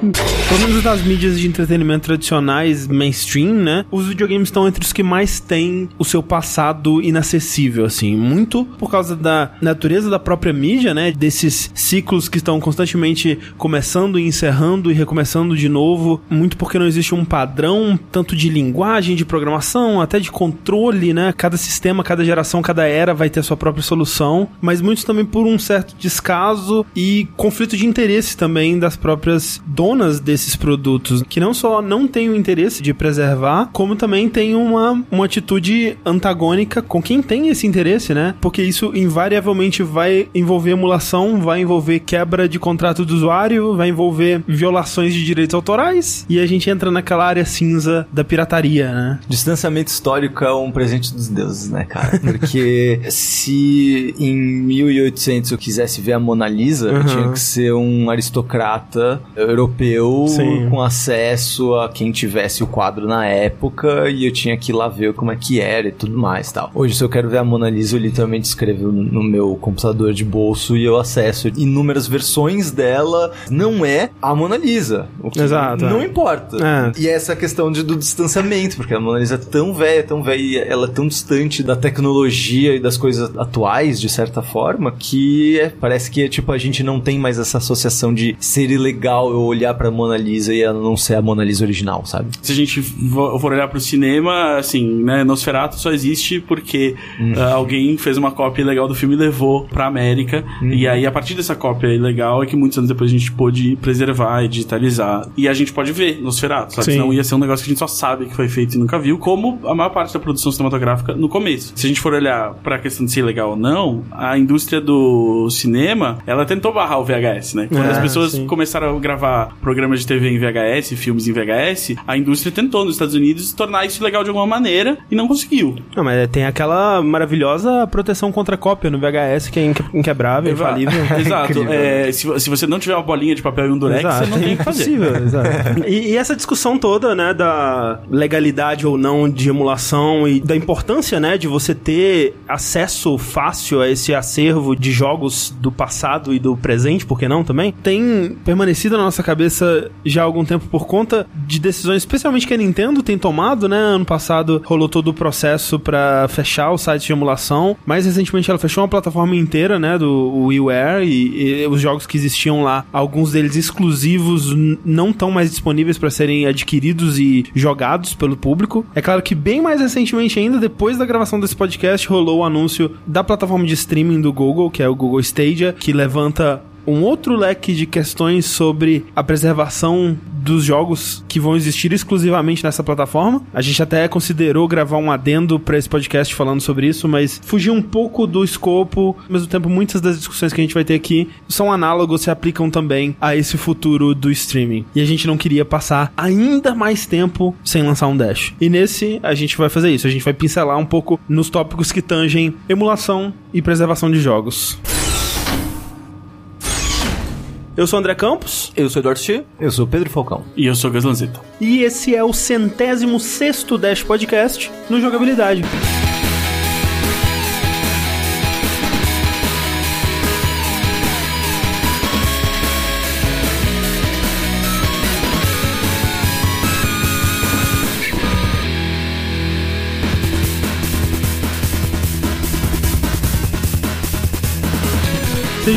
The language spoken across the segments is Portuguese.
Hmm. Menos das mídias de entretenimento tradicionais, mainstream, né? Os videogames estão entre os que mais têm o seu passado inacessível, assim. Muito por causa da natureza da própria mídia, né? Desses ciclos que estão constantemente começando e encerrando e recomeçando de novo. Muito porque não existe um padrão, tanto de linguagem, de programação, até de controle, né? Cada sistema, cada geração, cada era vai ter a sua própria solução. Mas muitos também por um certo descaso e conflito de interesse também das próprias donas desses produtos, que não só não têm o interesse de preservar, como também tem uma, uma atitude antagônica com quem tem esse interesse, né? Porque isso invariavelmente vai envolver emulação, vai envolver quebra de contrato do usuário, vai envolver violações de direitos autorais, e a gente entra naquela área cinza da pirataria, né? Distanciamento histórico é um presente dos deuses, né, cara? Porque se em 1800 eu quisesse ver a Mona Lisa, uhum. tinha que ser um aristocrata europeu Sim. Com acesso a quem tivesse o quadro na época e eu tinha que ir lá ver como é que era e tudo mais tal. Hoje, se eu quero ver a Mona Lisa, eu literalmente escrevo no meu computador de bolso e eu acesso inúmeras versões dela. Não é a Mona Lisa. O que Exato. Não é. importa. É. E essa questão de, do distanciamento, porque a Mona Lisa é tão velha, tão velha, ela é tão distante da tecnologia e das coisas atuais, de certa forma, que é, parece que tipo a gente não tem mais essa associação de ser ilegal eu olhar pra Mona Lisa e ela não ser a Mona Lisa original, sabe? Se a gente for olhar pro cinema, assim, né, Nosferatu só existe porque hum. uh, alguém fez uma cópia ilegal do filme e levou pra América. Hum. E aí, a partir dessa cópia ilegal, é que muitos anos depois a gente pôde preservar e digitalizar. E a gente pode ver Nosferatu, sabe? Senão ia ser um negócio que a gente só sabe que foi feito e nunca viu, como a maior parte da produção cinematográfica no começo. Se a gente for olhar pra questão de ser legal ou não, a indústria do cinema, ela tentou barrar o VHS, né? Quando é, as pessoas sim. começaram a gravar programas de TV em VHS, filmes em VHS, a indústria tentou nos Estados Unidos tornar isso legal de alguma maneira e não conseguiu. Não, mas tem aquela maravilhosa proteção contra cópia no VHS que é inquebrável, Eva infalível. Exato. É, se, se, você não tiver uma bolinha de papel e um durex, exato. você não tem o que fazer. Exato. e, e essa discussão toda, né, da legalidade ou não de emulação e da importância, né, de você ter acesso fácil a esse acervo de jogos do passado e do presente, por que não também, tem permanecido na nossa cabeça já algum tempo por conta de decisões, especialmente que a Nintendo tem tomado, né? Ano passado rolou todo o processo para fechar o site de emulação. Mais recentemente ela fechou uma plataforma inteira, né? Do WiiWare e, e os jogos que existiam lá, alguns deles exclusivos, não estão mais disponíveis para serem adquiridos e jogados pelo público. É claro que bem mais recentemente ainda, depois da gravação desse podcast, rolou o anúncio da plataforma de streaming do Google, que é o Google Stadia, que levanta um outro leque de questões sobre a preservação dos jogos que vão existir exclusivamente nessa plataforma. A gente até considerou gravar um adendo para esse podcast falando sobre isso, mas fugiu um pouco do escopo. Ao mesmo tempo, muitas das discussões que a gente vai ter aqui são análogos, se aplicam também a esse futuro do streaming. E a gente não queria passar ainda mais tempo sem lançar um Dash. E nesse, a gente vai fazer isso. A gente vai pincelar um pouco nos tópicos que tangem emulação e preservação de jogos. Eu sou André Campos. Eu sou Eduardo Xê. Eu sou Pedro Falcão. E eu sou Gaslanzito. E esse é o centésimo sexto Dash Podcast no Jogabilidade.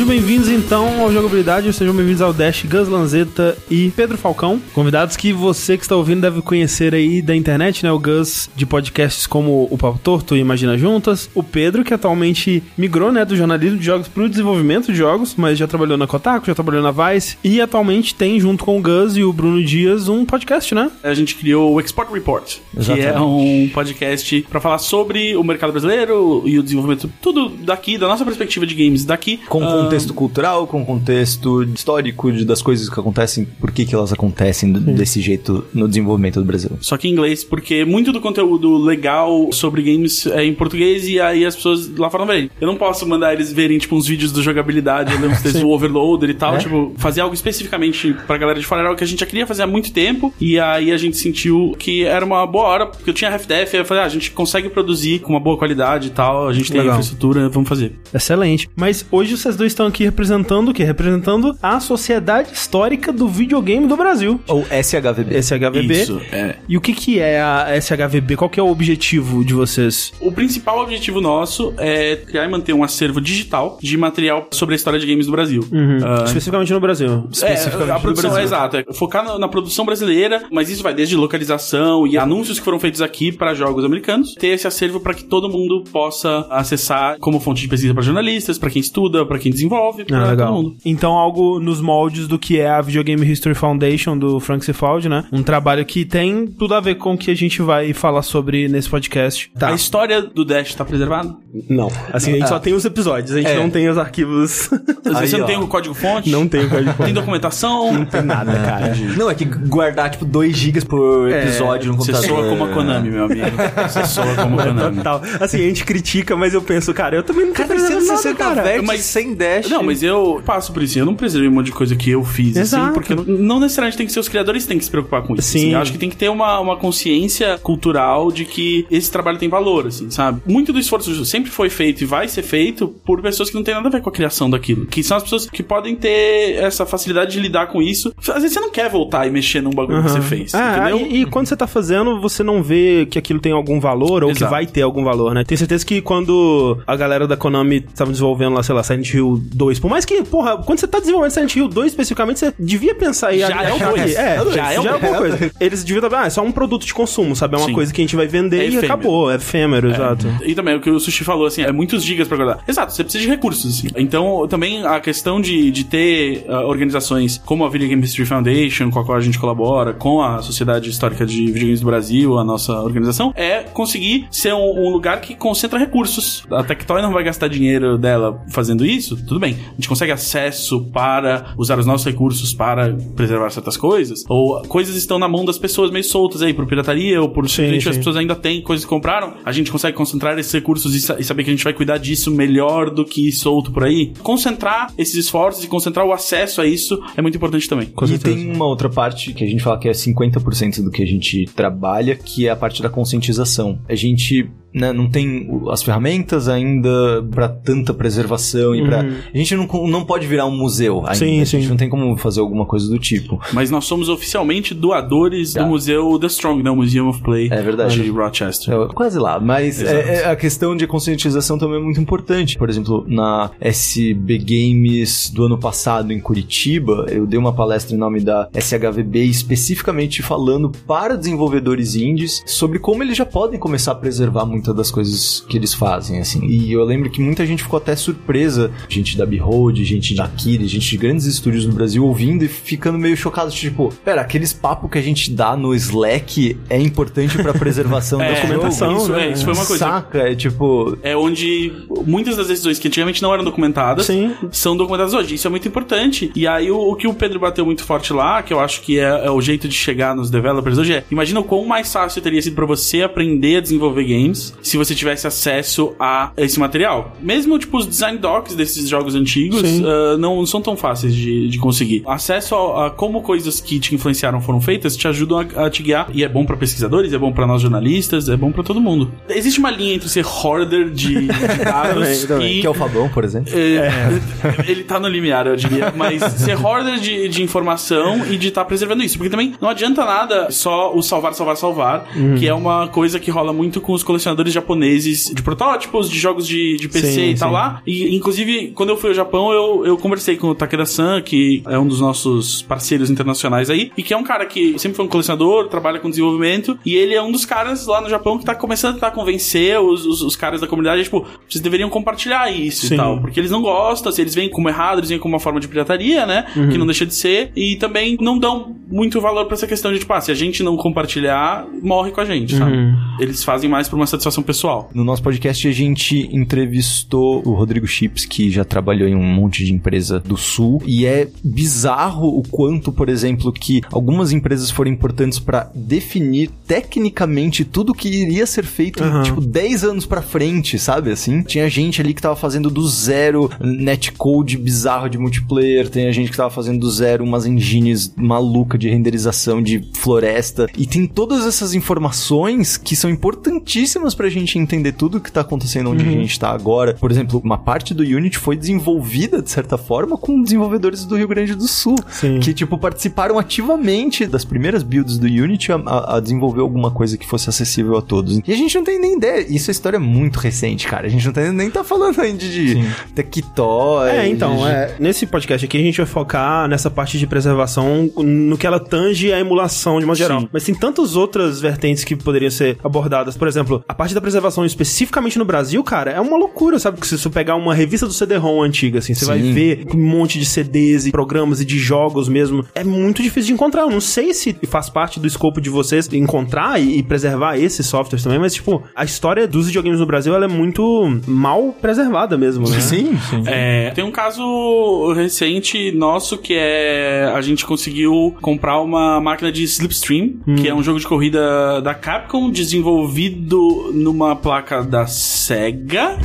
Sejam bem-vindos então ao Jogabilidade, sejam bem-vindos ao Dash, Gus Lanzetta e Pedro Falcão. Convidados que você que está ouvindo deve conhecer aí da internet, né? O Gus de podcasts como o Papo Torto e Imagina Juntas. O Pedro, que atualmente migrou, né, do jornalismo de jogos para o desenvolvimento de jogos, mas já trabalhou na Kotaku, já trabalhou na Vice e atualmente tem, junto com o Gus e o Bruno Dias, um podcast, né? A gente criou o Export Report, Exatamente. que é um podcast para falar sobre o mercado brasileiro e o desenvolvimento, tudo daqui, da nossa perspectiva de games daqui. Com uh, contexto ah. cultural, com contexto histórico de, das coisas que acontecem, por que, que elas acontecem desse jeito no desenvolvimento do Brasil. Só que em inglês, porque muito do conteúdo legal sobre games é em português e aí as pessoas lá fora não Eu não posso mandar eles verem, tipo, uns vídeos do jogabilidade, uns textos do Overloader e tal, é? tipo, fazer algo especificamente pra galera de fora era algo que a gente já queria fazer há muito tempo e aí a gente sentiu que era uma boa hora, porque eu tinha RFDF, eu falei, ah, a gente consegue produzir com uma boa qualidade e tal, a gente tem Legal. infraestrutura, vamos fazer. Excelente. Mas hoje vocês dois dois estão aqui representando o quê? Representando a Sociedade Histórica do Videogame do Brasil. Ou SHVB. SHVB. Isso, é. E o que que é a SHVB? Qual que é o objetivo de vocês? O principal objetivo nosso é criar e manter um acervo digital de material sobre a história de games do Brasil. Ah, Especificamente no Brasil. É, a produção é exata. É focar na, na produção brasileira, mas isso vai desde localização e anúncios que foram feitos aqui para jogos americanos. Ter esse acervo para que todo mundo possa acessar como fonte de pesquisa para jornalistas, para quem estuda, para quem desenvolve, Ah, todo legal. mundo. Então, algo nos moldes do que é a Video Game History Foundation do Frank Cifaldi, né? Um trabalho que tem tudo a ver com o que a gente vai falar sobre nesse podcast. A história do Dash tá preservada? Não. Assim, a gente só tem os episódios, a gente É. não tem os arquivos. Às vezes Aí, você não ó. tem o código-fonte? não tem o código. Tem documentação? Não tem nada, cara. Não, é que guardar, tipo, 2 GB por É, episódio no Você computador. soa como a Konami, meu amigo. Você soa como a Konami. Total. Assim, a gente critica, mas eu penso, cara, eu também não tô Cara, precisando nada, cara. Mas- sem dash. Não, mas eu passo por isso. Eu não preservei um monte de coisa que eu fiz, assim, Exato. porque não, necessariamente tem que ser os criadores que têm que se preocupar com isso. Sim. assim. Eu acho que tem que ter uma, uma consciência cultural de que esse trabalho tem valor, assim, sabe? Muito do esforço sempre foi feito e vai ser feito por pessoas que não têm nada a ver com a criação daquilo. Que são as pessoas que podem ter essa facilidade de lidar com isso. Às vezes você não quer voltar e mexer num bagulho que você fez, Ah, entendeu? e, e quando você tá fazendo, você não vê que aquilo tem algum valor ou que Exato. vai ter algum valor, né? Tenho certeza que quando a galera da Konami tava desenvolvendo lá, sei lá, Silent Hill 2, por mais que, porra, quando você tá desenvolvendo Silent Hill 2 especificamente, você devia pensar em Já é o achar dois. que- é, É dois. já é Já é alguma dois. coisa. Eles deviam estar, ah, é só um produto de consumo, sabe? É uma Sim. coisa que a gente vai vender É e efêmero. acabou, é efêmero, exato. E também o que o Sushi falou, assim, é muitos gigas pra guardar. Exato, você precisa de recursos, assim. Então, também a questão de, de ter ah, organizações como a Video Game History Foundation, com a qual a gente colabora, com a Sociedade Histórica de Videogames do Brasil, a nossa organização, é conseguir ser um, um lugar que concentra recursos. A Tectoy não vai gastar dinheiro dela fazendo isso, tudo bem. A gente consegue acesso para usar os nossos recursos para preservar certas coisas, ou coisas estão na mão das pessoas meio soltas aí, por pirataria ou por simplesmente sim. as pessoas ainda têm coisas que compraram, a gente consegue concentrar esses recursos e, sa- e saber que a gente vai cuidar disso melhor do que solto por aí. Concentrar esses esforços e concentrar o acesso a isso é muito importante também. Com e certeza. tem uma outra parte que a gente fala que é 50% do que a gente trabalha, que é a parte da conscientização. A gente né, não tem as ferramentas ainda pra tanta preservação e pra... A gente não, não pode virar um museu ainda. Sim, a gente sim. não tem como fazer alguma coisa do tipo. Mas nós somos oficialmente doadores Tá. do museu The Strong, né? O Museum of Play É verdade. de Rochester. É, quase lá, mas é- é a questão de conscientização também é muito importante. Por exemplo, na SB Games do ano passado em Curitiba, eu dei uma palestra em nome da SHVB especificamente falando para desenvolvedores indies sobre como eles já podem começar a preservar muitas das coisas que eles fazem, assim. E eu lembro que muita gente ficou até surpresa, gente da Behold, gente da Akira, gente de grandes estúdios no Brasil ouvindo e ficando meio chocados, tipo, pera, aqueles papos que a gente dá no Slack é importante pra preservação da É, documentação, isso, né? é, isso foi uma coisa. Saca? É tipo. É onde muitas das decisões que antigamente não eram documentadas Sim. são documentadas hoje. Isso é muito importante. E aí o, o que o Pedro bateu muito forte lá, que eu acho que é, é o jeito de chegar nos developers hoje, é imagina o quão mais fácil teria sido pra você aprender a desenvolver games se você tivesse acesso a esse material. Mesmo, tipo, os design docs desses jogos antigos ah, não são tão fáceis de, de conseguir. Acesso a, a como coisas que te influenciaram foram feitas te ajudam a, a te guiar. E é bom pra pesquisadores, é bom pra nós jornalistas, é bom pra todo mundo. Existe uma linha entre ser hoarder de, de dados e Que é o Fabão, por exemplo. é, Ele tá no limiar, eu diria. Mas ser hoarder de, de informação e de estar preservando isso. Porque também não adianta nada só o salvar, salvar, salvar, Uhum. que é uma coisa que rola muito com os colecionadores japoneses de protótipos, de jogos de, de PC Sim, e tal sim. lá. E, inclusive, quando eu fui ao Japão, eu, eu conversei com o Takeda-san, que é um dos nossos parceiros internacionais aí, e que é um cara que sempre foi um colecionador, trabalha com desenvolvimento, e ele é um dos caras lá no Japão que tá começando a tentar convencer os, os, os caras da comunidade, tipo, vocês deveriam compartilhar isso Sim. e tal. Porque eles não gostam, assim, eles veem como errado, eles veem como uma forma de pirataria, né? Uhum. Que não deixa de ser. E também não dão muito valor pra essa questão de, tipo, ah, se a gente não compartilhar, morre com a gente, sabe? Uhum. Eles fazem mais por uma satisfação pessoal. No nosso podcast a gente entrevistou o Rodrigo Chips, que já trabalhou em um monte de empresa do Sul, e é bizarro o quanto, por exemplo, que algumas empresas foram importantes pra definir tecnicamente tudo que iria ser feito Aham. tipo 10 anos pra frente, sabe assim? Tinha gente ali que tava fazendo do zero netcode bizarro de multiplayer, tem a gente que tava fazendo do zero umas engines maluca de renderização de floresta, e tem todas essas informações que são importantíssimas anos pra gente entender tudo que tá acontecendo onde Uhum. a gente tá agora. Por exemplo, uma parte do Unity foi desenvolvida, de certa forma, com desenvolvedores do Rio Grande do Sul. Sim. Que, tipo, participaram ativamente das primeiras builds do Unity a, a- a desenvolver alguma coisa que fosse acessível a todos. E a gente não tem nem ideia. Isso é história muito recente, cara. A gente não tá, nem tá falando ainda de Tectoy. É, então, de- é, nesse podcast aqui a gente vai focar nessa parte de preservação no que ela tange a emulação de modo geral. Sim. Mas tem tantas outras vertentes que poderiam ser abordadas. Por exemplo, a parte da preservação especificamente no Brasil, cara, é uma loucura, sabe? Porque se você pegar uma revista do CD-ROM antiga, assim, você vai Sim. ver um monte de CDs e programas e de jogos mesmo. É muito difícil de encontrar. Eu não sei se faz parte do escopo de vocês encontrar e, preservar esses softwares também, mas, tipo, a história dos videogames no Brasil, ela é muito mal preservada mesmo, né? Sim, sim. É, tem um caso recente nosso que é a gente conseguiu comprar uma máquina de Slipstream, que é um jogo de corrida da Capcom desenvolvido numa placa da Sega,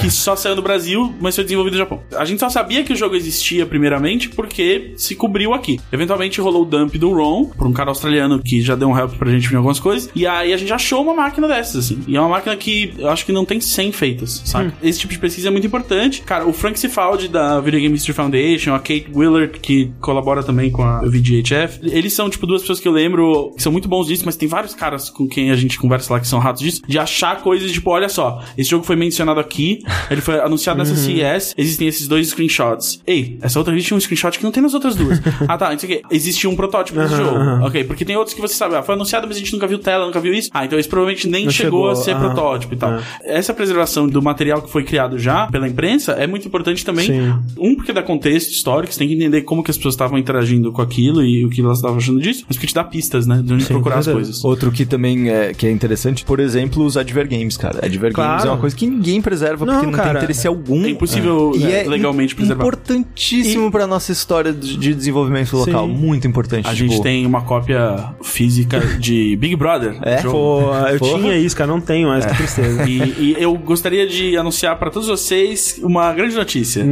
que só saiu no Brasil, mas foi desenvolvido no Japão. A gente só sabia que o jogo existia primeiramente porque se cobriu aqui. Eventualmente rolou o dump do ROM por um cara australiano que já deu um help pra gente em algumas coisas, e aí a gente achou uma máquina dessas assim. E é uma máquina que eu acho que não tem 100 feitas, sabe? Esse tipo de pesquisa é muito importante. Cara, o Frank Cifaldi da Video Game History Foundation, a Kate Willard, que colabora também com a VGHF, eles são, tipo, duas pessoas que eu lembro que são muito bons nisso, mas tem vários caras com quem a gente conversa lá que são ratos disso, de achar coisas tipo, olha só, esse jogo foi mencionado aqui, ele foi anunciado nessa CES, existem esses dois screenshots. Ei, essa outra aqui tinha um screenshot que não tem nas outras duas. ah, tá, não sei o quê. Existe um protótipo desse Aham, jogo. aham. Ok, porque tem outros que você sabe, ah, foi anunciado, mas a gente nunca viu tela, nunca viu isso. Ah, então esse provavelmente nem Não chegou, a chegou, ser protótipo e tal. É. Essa preservação do material que foi criado já pela imprensa é muito importante também. Sim. Um, porque dá contexto histórico, você tem que entender como que as pessoas estavam interagindo com aquilo e o que elas estavam achando disso, mas porque te dá pistas, né? De onde Sim, procurar as coisas. Outro que também é, que é interessante, por exemplo, os Adver Games, cara. Adver Games Claro. é uma coisa que ninguém preserva Não, porque não cara, tem interesse algum. É impossível E né, é legalmente preservar. importantíssimo pra nossa história de de desenvolvimento local. Sim. Muito importante. A tipo, gente tem uma cópia física de Big Brother. É? Pô, eu Porra. tinha isso, cara, não tenho mais, que tristeza. E, e eu gostaria de anunciar pra todos vocês uma grande notícia.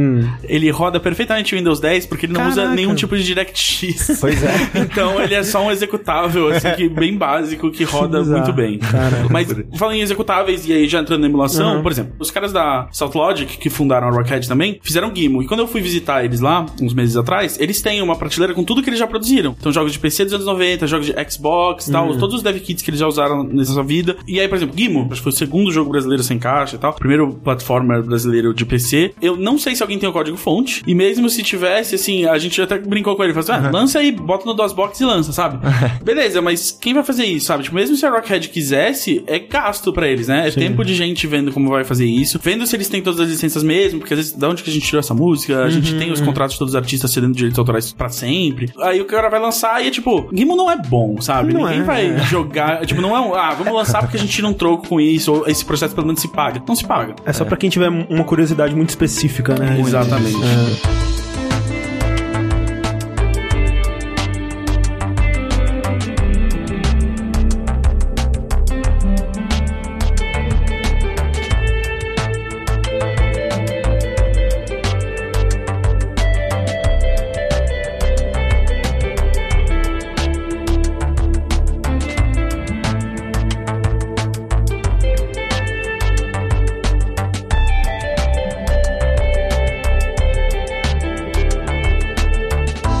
Ele roda perfeitamente o Windows 10 porque ele não usa Caraca. nenhum tipo de DirectX. Pois é. Então ele é só um executável, assim, que bem básico, que roda Bizarro. muito bem. Caramba. Mas falando em executáveis e aí já entrando na emulação, por exemplo, os caras da South Logic, que fundaram a Rockhead também, fizeram Gimo. E quando eu fui visitar eles lá, uns meses atrás, eles têm uma prateleira com tudo que eles já produziram. Então, jogos de PC dos anos 90, jogos de Xbox e tal, todos os dev kits que eles já usaram nessa vida. E aí, por exemplo, Gimo, acho que foi o segundo jogo brasileiro sem caixa e tal, primeiro platformer brasileiro de PC. Eu não sei se alguém tem o código fonte, e mesmo se tivesse, assim, a gente até brincou com ele, falou assim, ah, lança aí, bota no DOSBox e lança, sabe? Beleza, mas quem vai fazer isso, sabe? Tipo, mesmo se a Rockhead quisesse, é gasto pra eles, né? É tempo de gente vendo como vai fazer isso, vendo se eles têm todas as licenças mesmo, porque às vezes, da onde que a gente tirou essa música? A gente tem os contratos de todos os artistas cedendo direitos autorais pra sempre. Aí o cara vai lançar e é tipo, Gimo não é bom, sabe? Não Ninguém é, vai é. jogar, tipo, não é um, ah, vamos lançar porque a gente tira um troco com isso, ou esse processo pelo menos se paga. Não se paga. É só pra quem tiver uma curiosidade muito específica, né? Exatamente.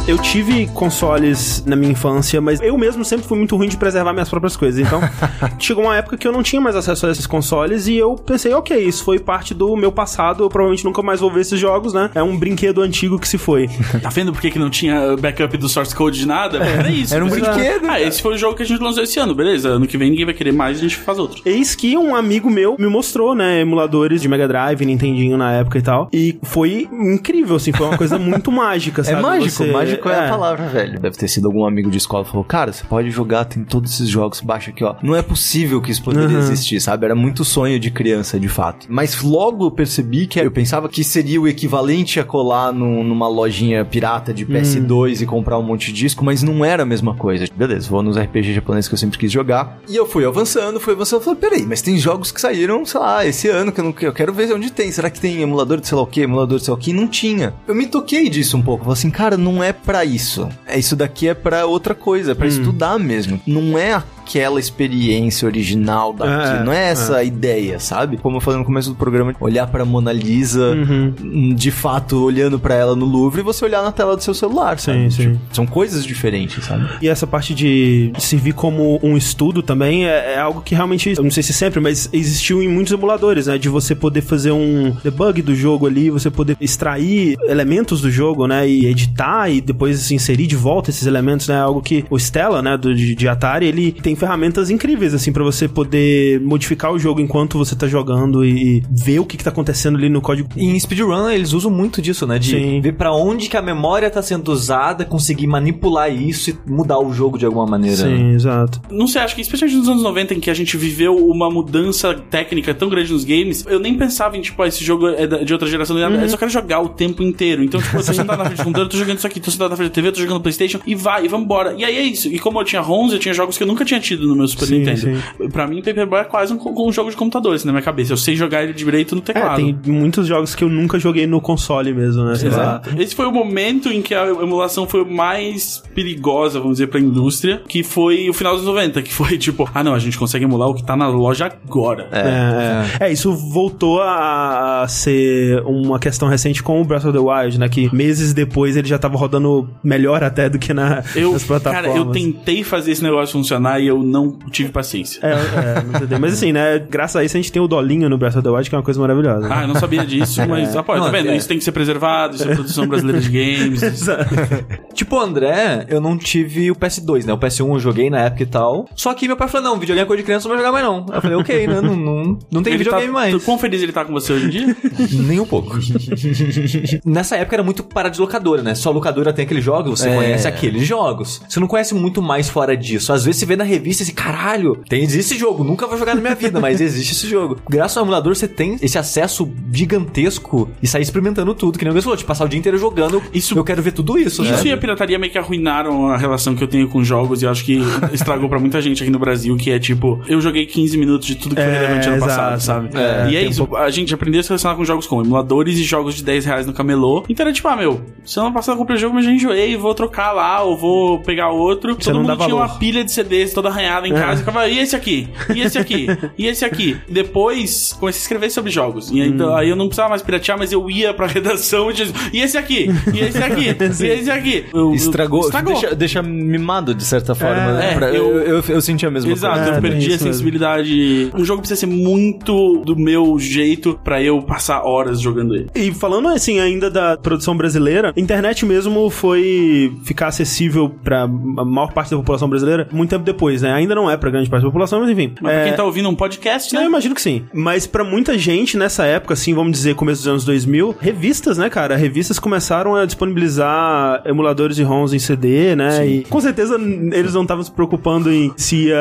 Eu tive consoles na minha infância, mas eu mesmo sempre fui muito ruim de preservar minhas próprias coisas. Então, chegou uma época que eu não tinha mais acesso a esses consoles e eu pensei, ok, isso foi parte do meu passado, eu provavelmente nunca mais vou ver esses jogos, né? É um brinquedo antigo que se foi. Tá vendo por que, que não tinha backup do source code de nada? Era isso. Era um brinquedo, Ah, esse foi o jogo que a gente lançou esse ano, beleza? Ano que vem ninguém vai querer mais, a gente faz outro. Eis que um amigo meu me mostrou, né, emuladores de Mega Drive, Nintendinho na época e tal. E foi incrível, assim, foi uma coisa muito mágica, É sabe? mágico, Você- mágico é. a palavra, velho. Deve ter sido algum amigo de escola que falou: Cara, você pode jogar, tem todos esses jogos, baixa aqui, ó. Não é possível que isso poderia Uhum. existir, sabe? Era muito sonho de criança, de fato. Mas logo eu percebi que eu pensava que seria o equivalente a colar num- numa lojinha pirata de PS2 e comprar um monte de disco, mas não era a mesma coisa. Beleza, vou nos RPG japoneses que eu sempre quis jogar. E eu fui avançando, fui avançando. Falei, peraí, mas tem jogos que saíram, sei lá, esse ano que eu, não, eu quero ver onde tem. Será que tem emulador de sei lá o que, emulador de sei lá o que? Não tinha. Eu me toquei disso um pouco. Falei assim, cara, não é pra isso. É isso daqui é pra outra coisa, é pra estudar mesmo. Não é a aquela experiência original daquilo. É, não é essa a ideia, sabe? Como eu falei no começo do programa, olhar pra Mona Lisa, Uhum. de fato, olhando pra ela no Louvre e você olhar na tela do seu celular, sabe? Sim, sim. Tipo, são coisas diferentes, sabe? E essa parte de servir como um estudo também é, é algo que realmente, eu não sei se sempre, mas existiu em muitos emuladores, né? De você poder fazer um debug do jogo ali, você poder extrair elementos do jogo, né? E editar e depois assim, inserir de volta esses elementos, né? Algo que o Stella, né? Do, de, de Atari, ele tem ferramentas incríveis, assim, pra você poder modificar o jogo enquanto você tá jogando e, e ver o que, que tá acontecendo ali no código. Em speedrun, eles usam muito disso, né? De Sim. ver pra onde que a memória tá sendo usada, conseguir manipular isso e mudar o jogo de alguma maneira. né? Sim, exato. Não sei, acho que especialmente nos anos 90, em que a gente viveu uma mudança técnica tão grande nos games, eu nem pensava em, tipo, ah, esse jogo é de outra geração, eu só quero jogar o tempo inteiro. Então, tipo, eu tô sentado na frente do computador, eu tô jogando isso aqui, tô sentado na frente da TV, eu tô jogando Playstation, e vai, e vambora. E aí é isso. E como eu tinha ROMs, eu tinha jogos que eu nunca tinha tido no meu Super Sim, Nintendo. sim. Pra mim, Paperboy é quase um, um jogo de computador, assim, na minha cabeça. Eu sei jogar ele direito no É, teclado. tem muitos jogos que eu nunca joguei no console mesmo, né? Exato. Esse foi o momento em que a emulação foi mais perigosa, vamos dizer, pra indústria, que foi o final dos 90, que foi tipo, ah não, a gente consegue emular o que tá na loja agora. É, é. É, isso voltou a, a ser uma questão recente com o Breath of the Wild, né? Que meses depois ele já tava rodando melhor até do que na, Eu, nas plataformas. cara, eu tentei fazer esse negócio funcionar e eu não tive paciência. É, é. Mas assim, né? Graças a isso a gente tem o Dolinho no Breath of the Wild, que é uma coisa maravilhosa. né? Ah, eu não sabia disso, mas, ah, pô, Não, tá vendo? é. Isso tem que ser preservado, isso é produção brasileira de games. Tipo, o André, eu não tive o PS2, né? O PS1 eu joguei na época e tal. Só que meu pai falou: não, videogame é coisa de criança, não vai jogar mais não. Eu falei: ok, né? Não, não, não tem Ele videogame tá, mais. Quão feliz ele tá com você hoje em dia? Nem um pouco. Nessa época era muito para de locadora, né? Só locadora tem aqueles jogos, você É. conhece aqueles jogos. Você não conhece muito mais fora disso. Às vezes você vê na revista esse caralho, tem existe esse jogo, nunca vou jogar na minha vida, mas existe esse jogo. Graças ao emulador você tem esse acesso gigantesco e sair experimentando tudo, que nem o falou, de passar o dia inteiro jogando. Isso- eu quero ver tudo isso, Isso né? e a pirataria meio que arruinaram a relação que eu tenho com jogos e eu acho que estragou pra muita gente aqui no Brasil, que é tipo, eu joguei 15 minutos de tudo que foi É, relevante ano exato. passado, sabe? É, e é um isso, pouco- a gente aprendeu a se relacionar com jogos como emuladores e jogos de 10 reais no camelô. Então era tipo, ah, meu, se ano passado eu comprei o jogo, mas já enjoei, vou trocar lá, ou vou pegar outro. Você Todo não mundo dá tinha valor. uma pilha de CDs toda arranhada em casa e ficava, e esse aqui? E esse aqui? e esse aqui? Depois comecei a escrever sobre jogos. E aí, Hum. aí eu não precisava mais piratear, mas eu ia pra redação e dizia, e esse aqui? E esse aqui? e esse aqui? Eu- eu- Estragou, Estragou. Deixa, deixa mimado de certa forma. É, né? Pra- eu- eu, eu, eu senti a mesma Exato, coisa. É, eu tem perdi a isso mesmo. sensibilidade. Um jogo precisa ser muito do meu jeito pra eu passar horas jogando ele. E falando assim ainda da produção brasileira, a internet mesmo foi ficar acessível pra maior parte da população brasileira muito tempo depois, né? Ainda não é pra grande parte da população, mas enfim. Mas é... pra quem tá ouvindo um podcast, Não, né? eu imagino que sim. Mas pra muita gente nessa época, assim, vamos dizer, começo dos anos 2000, revistas, né, cara? Revistas começaram a disponibilizar emuladores de ROMs em CD, né? E com certeza eles não estavam se preocupando em se ia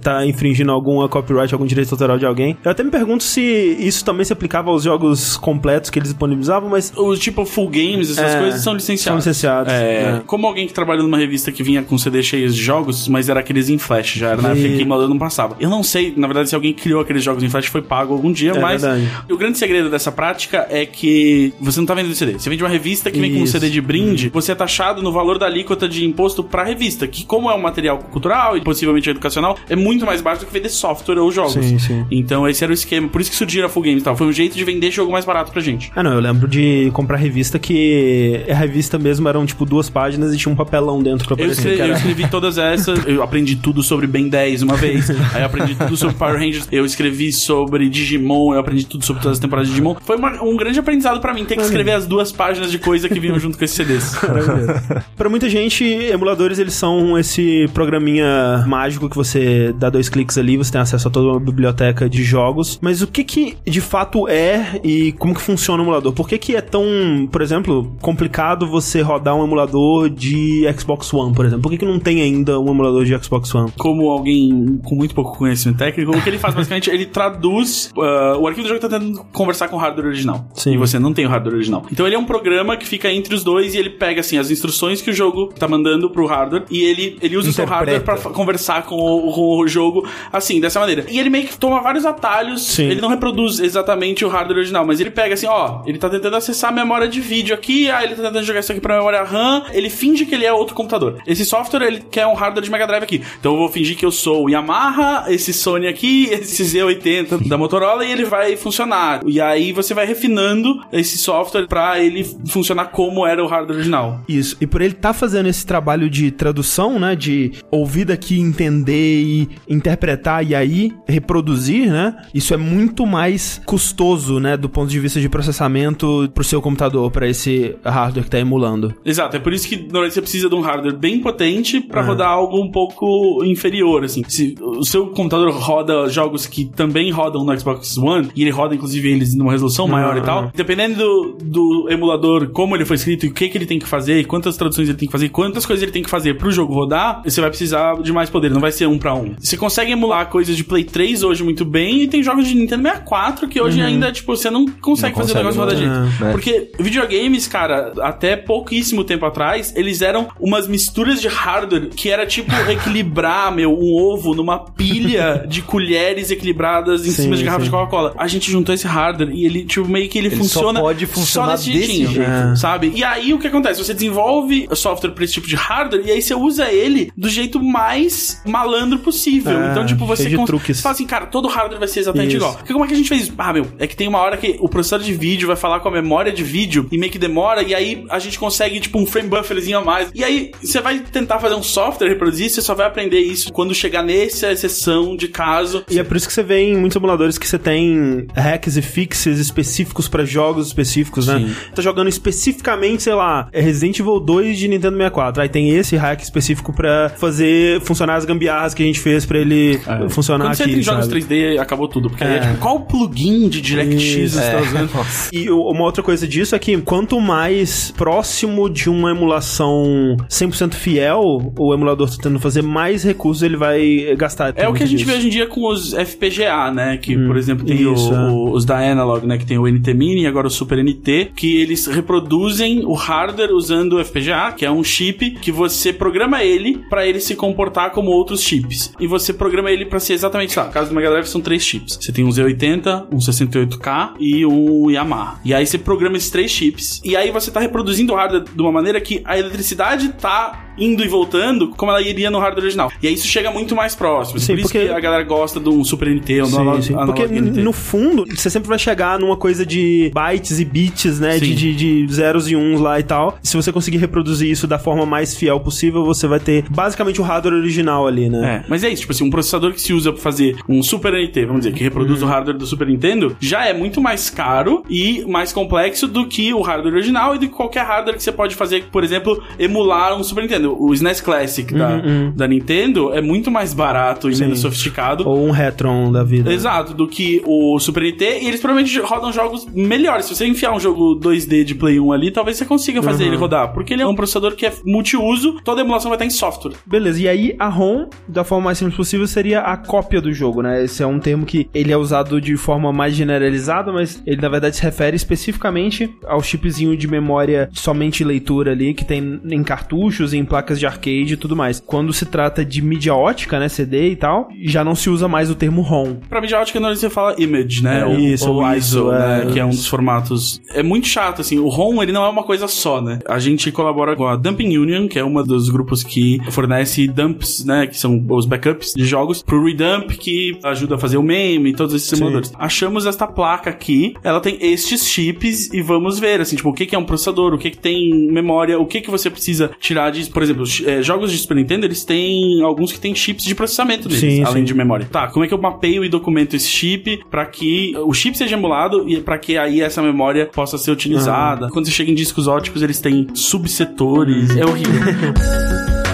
tá infringindo alguma copyright, algum direito autoral de alguém. Eu até me pergunto se isso também se aplicava aos jogos completos que eles disponibilizavam, mas Os tipo full games, essas É, coisas são licenciados. são licenciados, É, é. Como alguém que trabalhou numa revista que vinha com CD cheios de jogos, mas era aqueles em flash, já era na época que o emulador não passava. Eu não sei, na verdade, se alguém criou aqueles jogos em flash foi pago algum dia, É mas verdade. o grande segredo dessa prática é que você não tá vendendo CD. Você vende uma revista que vem com um Isso. CD de brinde, você é taxado no valor da alíquota de imposto pra revista, que como é um material cultural e possivelmente educacional, é muito mais baixo do que vender software ou jogos. Sim, sim. Então esse era o esquema, por isso que surgiram a Full Games e tal. Foi um jeito de vender jogo mais barato pra gente. Ah, não, eu lembro de comprar revista que a revista mesmo eram tipo duas páginas e tinha um papelão dentro pra Eu aparecer. escrevi, que eu escrevi todas essas, eu aprendi tudo sobre Ben 10 uma vez, aí eu aprendi tudo sobre Power Rangers, eu escrevi sobre Digimon, eu aprendi tudo sobre todas as temporadas de Digimon. Foi uma- um grande aprendizado pra mim, ter que escrever as duas páginas de coisa que vinham junto com esses CDs. Pra muita gente, emuladores eles são esse programinha mágico que você dá dois cliques ali, você tem acesso a toda uma biblioteca de jogos. Mas o que que de fato é e como que funciona o emulador? Por que que é tão, por exemplo, complicado você rodar um emulador de Xbox One, por exemplo? Por que que não tem ainda um emulador de Xbox One? Como alguém com muito pouco conhecimento técnico, o que ele faz basicamente, ele traduz uh, o arquivo do jogo tá tentando conversar com o hardware original. Sim. E você não tem o hardware original. Então ele é um programa que fica entre os dois e ele pega assim as instruções que o jogo tá mandando pro hardware e ele, ele usa o seu Interpreta. hardware pra fa- conversar com o, com o jogo assim, dessa maneira. E ele meio que toma vários atalhos. Sim. Ele não reproduz exatamente o hardware original, mas ele pega assim, ó, ele tá tentando acessar a memória de vídeo aqui, aí ele tá tentando jogar isso aqui pra memória RAM, ele finge que ele é outro computador. Esse software, ele quer um hardware de Mega Drive aqui. Então eu vou fingir que eu sou o Yamaha, esse Sony aqui, esse Z80 da Motorola e ele vai funcionar. E aí você vai refinando esse software para ele funcionar como era o hardware original. Isso. E por ele estar tá fazendo esse trabalho de tradução, né, de ouvir daqui, entender e interpretar e aí reproduzir, né? Isso é muito mais custoso, né, do ponto de vista de processamento pro seu computador, para esse hardware que tá emulando. Exato, é por isso que normalmente você precisa de um hardware bem potente para é. rodar algo um pouco inferior, assim. Se o seu computador roda jogos que também rodam no Xbox One, e ele roda inclusive eles numa resolução maior e tal, dependendo do, do, emulador, como ele foi escrito, e o que, que ele tem que fazer, quantas traduções ele tem que fazer, quantas coisas ele tem que fazer pro jogo rodar, você vai precisar de mais poder, não vai ser um para um. Você consegue emular coisas de Play 3 hoje muito bem, e tem jogos de Nintendo 64 que hoje uhum. ainda, tipo, você não consegue não fazer consegue, o negócio rodar direito. É. Porque videogames, cara, até pouquíssimo tempo atrás, eles eram umas misturas de hardware que era tipo equilibrar, meu, um ovo numa pilha de colheres equilibradas em sim, cima de garrafas de Coca-Cola. A gente juntou esse hardware e ele, tipo, meio que ele, ele funciona. Só pode funcionar só desse, desse jeito, é. sabe? E aí o que acontece? Você desenvolve software pra esse tipo de hardware e aí você usa ele do jeito mais malandro possível. É, então, tipo, você cons... fala assim, cara, todo hardware vai ser exatamente isso. igual. Porque como é que a gente fez? Ah, meu, é que tem uma hora que o processador de vídeo vai falar com a memória de vídeo e meio que demora, e aí a gente consegue, tipo, um frame bufferzinho a mais. E aí você vai tentar fazer um software reproduzir, você só vai aprender isso quando chegar nessa exceção de caso. E é por isso que você vê em muitos emuladores que você tem hacks e fixes específicos para jogos específicos, né? Sim. Tá jogando especificamente, sei lá, Resident Evil 2 de Nintendo 64. Aí tem esse hack específico para fazer funcionar as gambiarras que a gente fez para ele é. funcionar Quando aqui. Quando você tem jogos 3D, acabou tudo. Porque é. é tipo, qual plugin de DirectX você tá usando? e uma outra coisa disso é que quanto mais próximo de uma emulação 100% fiel o emulador tá tentando fazer, mais recursos ele vai gastar. É o que a gente disso. vê hoje em dia com os FPGA, né? Que, hum, por exemplo, tem isso, o, é. o, os da Analog, né? Que tem o NT Mini e agora o Super NT, que eles reproduzem o hardware usando o FPGA, que é um chip que você programa ele para ele se comportar como outros chips. E você programa ele para ser exatamente, lá, no caso do Mega Drive são três chips. Você tem um Z80, um 68K e um Yamaha. E aí você programa esses três chips. E aí você tá reproduzindo o hardware de uma maneira que a eletricidade tá indo e voltando como ela iria no hardware original. E aí isso chega muito mais próximo. Sim, por porque... isso que a galera gosta de um Super NT ou sim, sim. Porque no fundo, você sempre vai chegar numa coisa de bytes e bits, né? De, de, de, zeros e uns lá e tal. Se você conseguir reproduzir isso da forma mais fiel possível, você vai ter basicamente o hardware original ali, né? É, mas é isso, tipo assim, um processador que se usa pra fazer um Super NT, vamos dizer, que reproduz uhum. o hardware do Super Nintendo, já é muito mais caro e mais complexo do que o hardware original e do que qualquer hardware que você pode fazer, por exemplo, emular um Super Nintendo. O SNES Classic uhum, da, uhum. da Nintendo é muito mais barato e Sim. menos sofisticado. Ou um Retron da vida. Exato, do que o Super Nintendo. E eles provavelmente rodam jogos melhores. Se você enfiar um jogo 2D de Play 1 ali, talvez você consiga fazer uhum. ele rodar. Porque ele é um processador que é multiuso, toda emulação vai estar em software. Beleza, e aí a ROM, da forma mais simples possível, seria a cópia do jogo, né? Esse é um termo que ele é usado de forma mais generalizada, mas ele na verdade se refere especificamente ao chipzinho de memória somente leitura ali, que tem em cartuchos, em placas de arcade e tudo mais. Quando se trata de mídia ótica, né, CD e tal, já não se usa mais o termo ROM. Pra mídia ótica, não você fala image, né? É, isso, ou ISO, ISO né? É, que é um dos formatos. É muito chato, assim. O ROM, ele não é uma coisa só, né? A gente colabora com a Dumping Union, que é uma dos grupos que fornece dumps, né? Que são os backups de jogos, pro Redump, que ajuda a fazer o meme e todos esses simuladores. Achamos esta placa aqui, ela tem estes chips e vamos ver, assim, tipo, o que, que é um processador, o que, que tem memória, o que, que você precisa tirar de, por exemplo, é, jogos de Super Nintendo, eles têm alguns que têm chips de processamento deles, sim, além sim. de memória. Tá, como é que eu mapeio e documento esse chip para que o chip seja emulado e para que aí essa memória possa ser utilizada? Quando você chega em discos óticos, eles têm subsetores. É horrível.